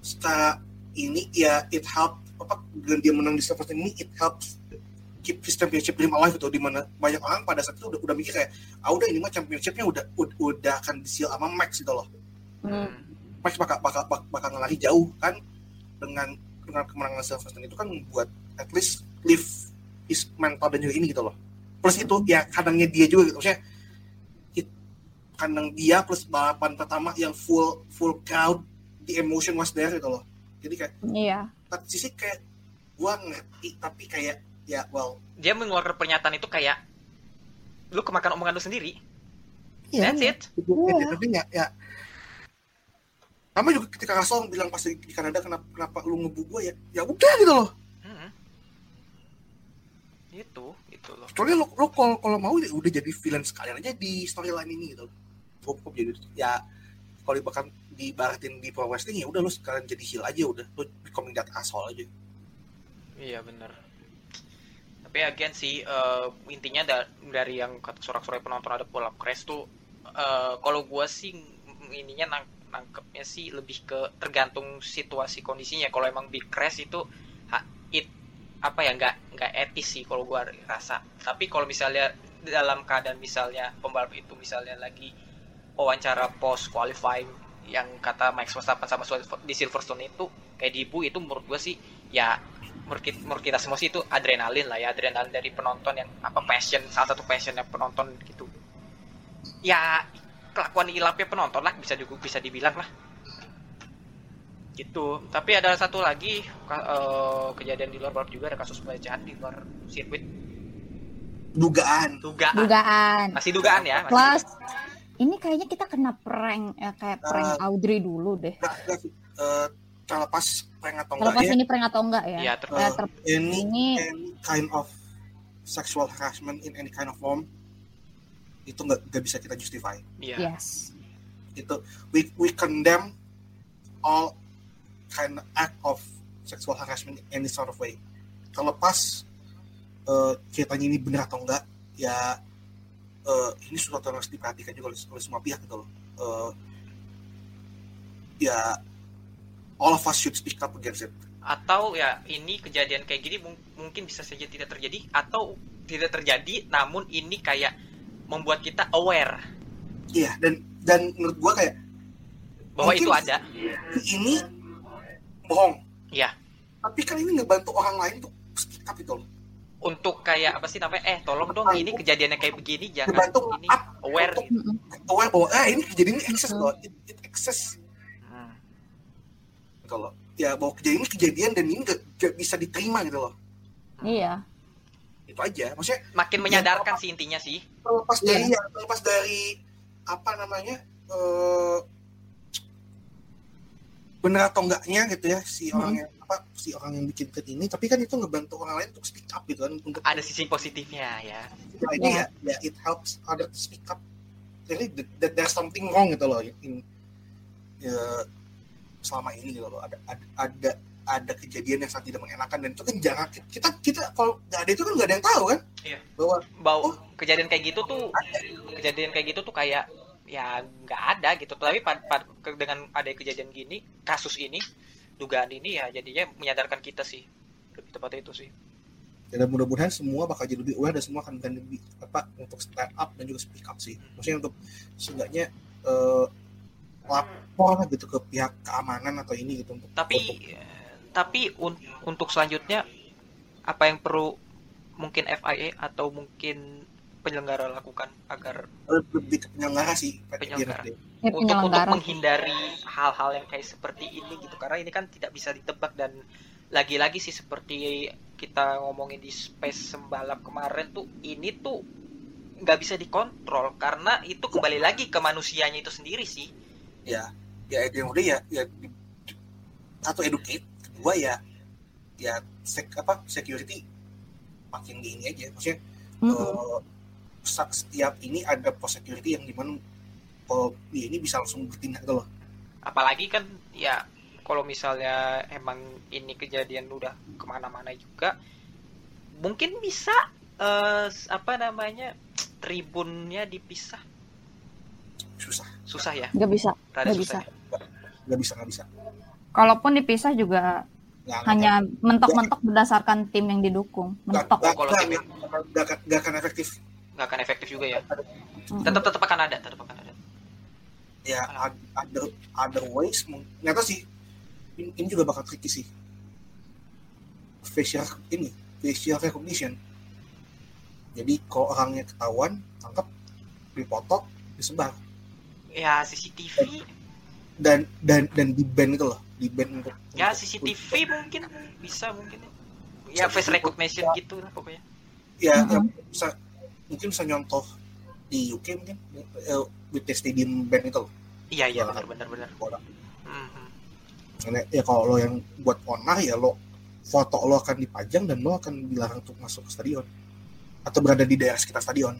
setelah ini ya it help apa dengan dia menang di Silverstone ini it helps keep his championship dream alive itu di mana banyak orang pada saat itu udah, udah mikir kayak ah udah ini mah championshipnya udah udah, udah akan disil sama Max gitu loh. Hmm. Max bakal bakal bakal, bakal ngelari jauh kan dengan dengan kemenangan Silverstone itu kan membuat at least lift his mental dan juga ini gitu loh. Plus itu ya kandangnya dia juga gitu. Maksudnya it- kandang dia plus balapan pertama yang full full crowd the emotion was there gitu loh. Jadi kayak Iya. Satu sisi kayak gua ngerti tapi kayak ya well. Dia mengeluarkan pernyataan itu kayak lu kemakan omongan lu sendiri. Iya. that's it. Itu tapi ya ya. Sama juga ketika Russell bilang pas di di Kanada kenapa kenapa lu ngebu gua ya? Ya udah gitu loh. Hmm. itu itu loh. Soalnya lo, lo kalau kalau mau ya udah jadi villain sekalian aja di storyline ini gitu. Kok jadi ya kalau bahkan dibaratin di pro wrestling ya udah lo sekarang jadi heel aja udah. Lo becoming that asshole aja. iya bener. Tapi again sih eh, intinya da- dari yang sorak-sorai penonton ada up crash tuh eh, kalau gua sih ininya nang nangkepnya sih lebih ke tergantung situasi kondisinya. Kalau emang big crash itu ha, it apa ya nggak nggak etis sih kalau gua rasa. Tapi kalau misalnya dalam keadaan misalnya pembalap itu misalnya lagi wawancara post qualifying yang kata Max Verstappen sama di Silverstone itu kayak di Ibu itu menurut gua sih ya menurut kita, menurut kita semua sih itu adrenalin lah ya adrenalin dari penonton yang apa passion salah satu passionnya penonton gitu. Ya kelakuan ilapnya penonton lah bisa juga bisa dibilang lah. Gitu. Tapi ada satu lagi eh, kejadian di luar balap juga ada kasus pelecehan di luar sirkuit. Dugaan. dugaan. Dugaan. masih dugaan ya masih Plus ini kayaknya kita kena prank ya kayak prank Audrey dulu deh. Nggak, nggak sih. Eh, terlepas prank atau Kalau enggak pas ya, ini prank atau enggak ya? ya ter- Ya, ter- ini, ini any kind of sexual harassment in any kind of form itu nggak nggak bisa kita justify. iya yes. Itu we we condemn all kind of act of sexual harassment in any sort of way. Terlepas eh, ceritanya ini benar atau enggak, ya eh, ini sesuatu yang harus diperhatikan juga oleh, oleh semua pihak gitu loh. Eh, ya all of us should speak up against it. atau ya ini kejadian kayak gini mung- mungkin bisa saja tidak terjadi atau tidak terjadi namun ini kayak membuat kita aware Iya dan dan menurut gua kayak Bahwa itu ada. ini bohong Iya. tapi kan ini ngebantu orang lain untuk speak up itu loh Untuk kayak apa sih namanya? Eh, tolong dong ini kejadiannya kayak begini jangan ngebantu ini up aware gitu. aware bahwa ah ini kejadian ini excess loh it, it excess Hmm. gitu loh ya bahwa kejadian ini kejadian dan ini gak, gak bisa diterima gitu loh Iya. itu aja maksudnya Makin menyadarkan sih intinya sih. terlepas Iya. dari ya, terlepas dari apa namanya eh benar atau enggaknya gitu ya si Hmm. Apa si orang yang bikin tweet ini tapi kan itu ngebantu orang lain untuk speak up gitu kan untuk Ada sisi positifnya ya. Nah, ini ya ya it helps other to speak up really that, that there's something wrong gitu loh in ya, selama ini gitu loh ada ada ada, ada kejadian yang sangat tidak mengenakan dan itu kan jangan kita kita kalau nggak ada itu kan nggak ada yang tahu kan Iya. bahwa Bau Oh. kejadian kayak gitu tuh kejadian kayak gitu tuh kayak ya nggak ada gitu. Tapi pad- pad- dengan ada kejadian gini, kasus ini, dugaan ini ya jadinya menyadarkan kita sih. Lebih tepatnya itu sih. dan mudah-mudahan semua bakal jadi lebih aware dan semua akan lebih apa untuk stand up dan juga speak up sih maksudnya untuk seenggaknya eh, lapor lah gitu ke pihak keamanan atau ini gitu untuk Tapi untuk- tapi un- untuk selanjutnya apa yang perlu mungkin FIA atau mungkin penyelenggara lakukan agar lebih ke penyelenggara sih Penyelenggara. Ya, untuk untuk penyelenggara. menghindari hal-hal yang kayak seperti ini gitu. Karena ini kan tidak bisa ditebak dan lagi-lagi sih seperti kita ngomongin di space sembalap kemarin tuh ini tuh nggak bisa dikontrol. Karena itu kembali lagi ke manusianya itu sendiri sih. Ya ya yang udah ya ya satu educate. Kedua ya ya sek, apa security makin di ini aja. Maksudnya Mm-mm. eh, sa- setiap ini ada post security yang di mana kalau dia ini bisa langsung bertindak gitu loh apalagi kan ya kalau misalnya emang ini kejadian udah ke mana-mana juga mungkin bisa eh, apa namanya tribunnya dipisah susah susah ya Nggak bisa. rada Nggak susah bisa. ya. nggak bisa nggak bisa Kalaupun dipisah juga nggak hanya mentok-mentok berdasarkan tim yang didukung. Mentok. nggak Kalau nggak- tim- nggak akan- nggak akan efektif nggak akan efektif juga ya. Tetap tetap akan ada tetap akan ada. Ya other otherwise mung- nggak tahu sih. Ini, ini juga bakal tricky sih. Facial ini facial recognition. Jadi kalau orangnya ketahuan tangkap dipoto disebar. Ya CCTV dan dan dan di ban itu loh di ban untuk ya untuk- CCTV mungkin bisa mungkin. Ya face recognition gitu lah pokoknya. Ya, ya Mhm. bisa mungkin bisa nyontoh di UK mungkin eh, with the stadium ban itu loh iya iya Ya. benar benar benar orang Mhm. Karena ya kalau lo yang buat onar ya lo foto lo akan dipajang dan lo akan dilarang untuk masuk ke stadion atau berada di daerah sekitar stadion.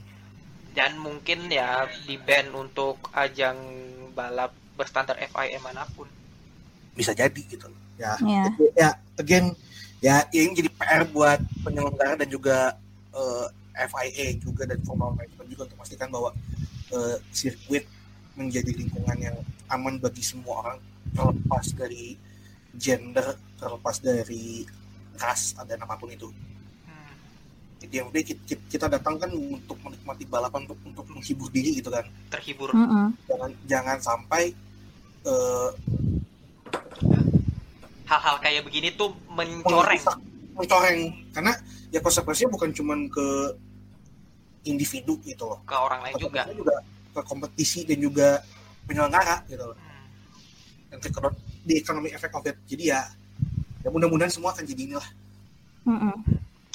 dan mungkin ya di ban untuk ajang balap berstandar FIM mana pun Bisa jadi gitu. Ya, Ya. ya again ya ini jadi PR buat penyelenggara dan juga eh, FIA juga dan Formula Management juga untuk memastikan bahwa eh, sirkuit menjadi lingkungan yang aman bagi semua orang terlepas dari gender, terlepas dari ras dan apa pun itu. Hmm. Jadi yang udah kita, kita datang kan untuk menikmati balapan untuk untuk menghibur diri gitu kan. terhibur Mm-mm. Jangan jangan sampai eh, hal-hal kayak begini tuh mencoreng mencoreng karena ya konsekuensinya bukan cuman ke individu gitu loh. ke orang lain juga juga ke kompetisi dan juga penyelenggara gitu loh. Hmm. Dan ke di economic effect of it. Jadi ya ya mudah-mudahan semua akan jadi inilah. Mm-mm.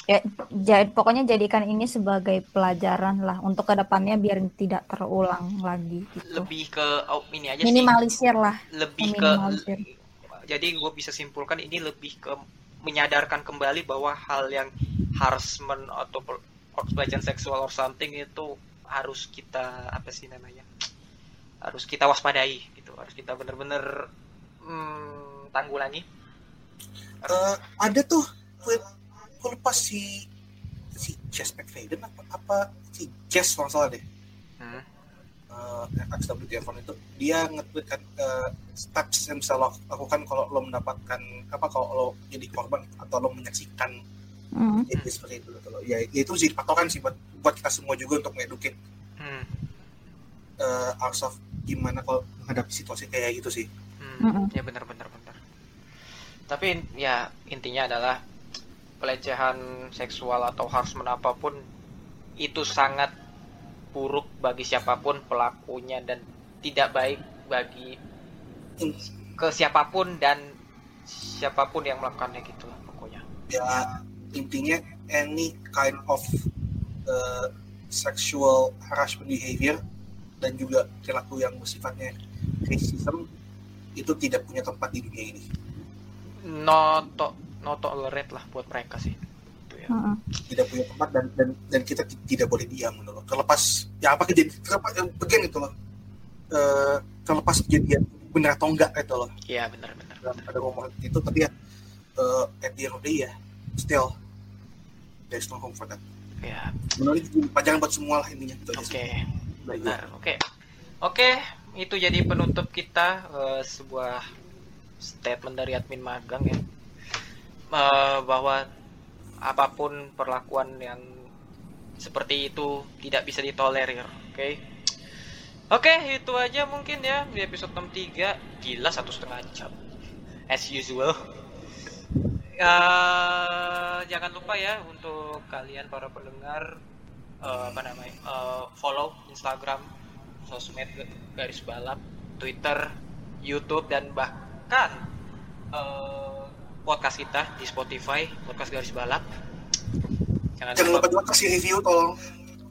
Ya, jadi pokoknya jadikan ini sebagai pelajaran lah untuk ke depannya biar tidak terulang lagi gitu. lebih ke oh, ini aja sih Minimalisir lah. lebih ke meminimalisir. jadi gue bisa simpulkan ini lebih ke menyadarkan kembali bahwa hal yang harassment atau or pelecehan seksual or something itu harus kita apa sih namanya harus kita waspadai gitu harus kita bener-bener hmm, tanggulangi. Eh, ada tuh aku lupa si si Jess McFadden apa apa si Jess kalau salah deh. Hmm. uh, XWT F1 itu dia nge-tweet kan uh, steps yang bisa lo lakukan kalau lo mendapatkan apa kalau lo jadi korban atau lo menyaksikan Mm. jadi seperti itu gitu loh. Ya, ya itu sih patokan sih buat buat kita semua juga untuk mengedukate Hmm. uh, ourselves gimana kalau menghadapi situasi kayak gitu sih Hmm, ya benar benar benar. Tapi ya intinya adalah pelecehan seksual atau harassment apa pun itu sangat buruk bagi siapa pun pelakunya dan tidak baik bagi ke siapa pun dan siapa pun yang melakukannya gitu lah pokoknya. ya intinya any kind of uh, sexual harassment behavior dan juga perilaku yang bersifatnya racism itu tidak punya tempat di dunia ini No to no tolerate lah buat mereka sih. Itu ya. Mm-mm. tidak punya tempat dan dan, dan kita t- tidak boleh diam gitu loh. terlepas ya apa kejadian terlepas yang bagian itu loh Eh, terlepas kejadian benar atau enggak itu loh Iya benar benar. ada ngomong itu tapi ya eh, at the end of the day ya still home for that Ya, jadi pelajaran buat semua lah intinya oke. Baik, Benar, oke. Oke, itu jadi penutup kita eh, sebuah statement dari admin magang ya. Eh, bahwa apa pun perlakuan yang seperti itu tidak bisa ditolerir, oke? Oke, itu aja mungkin ya di episode 63. Gila satu setengah jam. As usual. Eh, jangan lupa ya untuk kalian para pendengar eh, apa namanya eh, follow Instagram, sosmed garis balap, Twitter, YouTube dan bahkan eh, podcast kita di Spotify podcast garis balap. Jangan jangan lupa juga kasih review tolong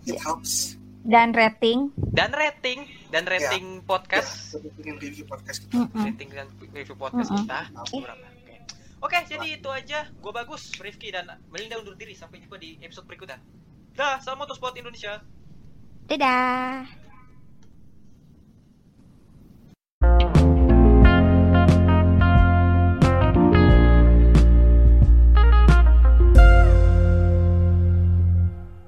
it helps Dan rating. dan rating dan rating podcast, ya, ingin review podcast kita Mm-mm. rating dan review podcast Mm-mm. kita. Berapa? Oke. Oke, jadi itu aja. Gue bagus, Rifki dan Melinda undur diri. Sampai jumpa di episode berikutnya. Dah, salam motorsport Indonesia. Dadah.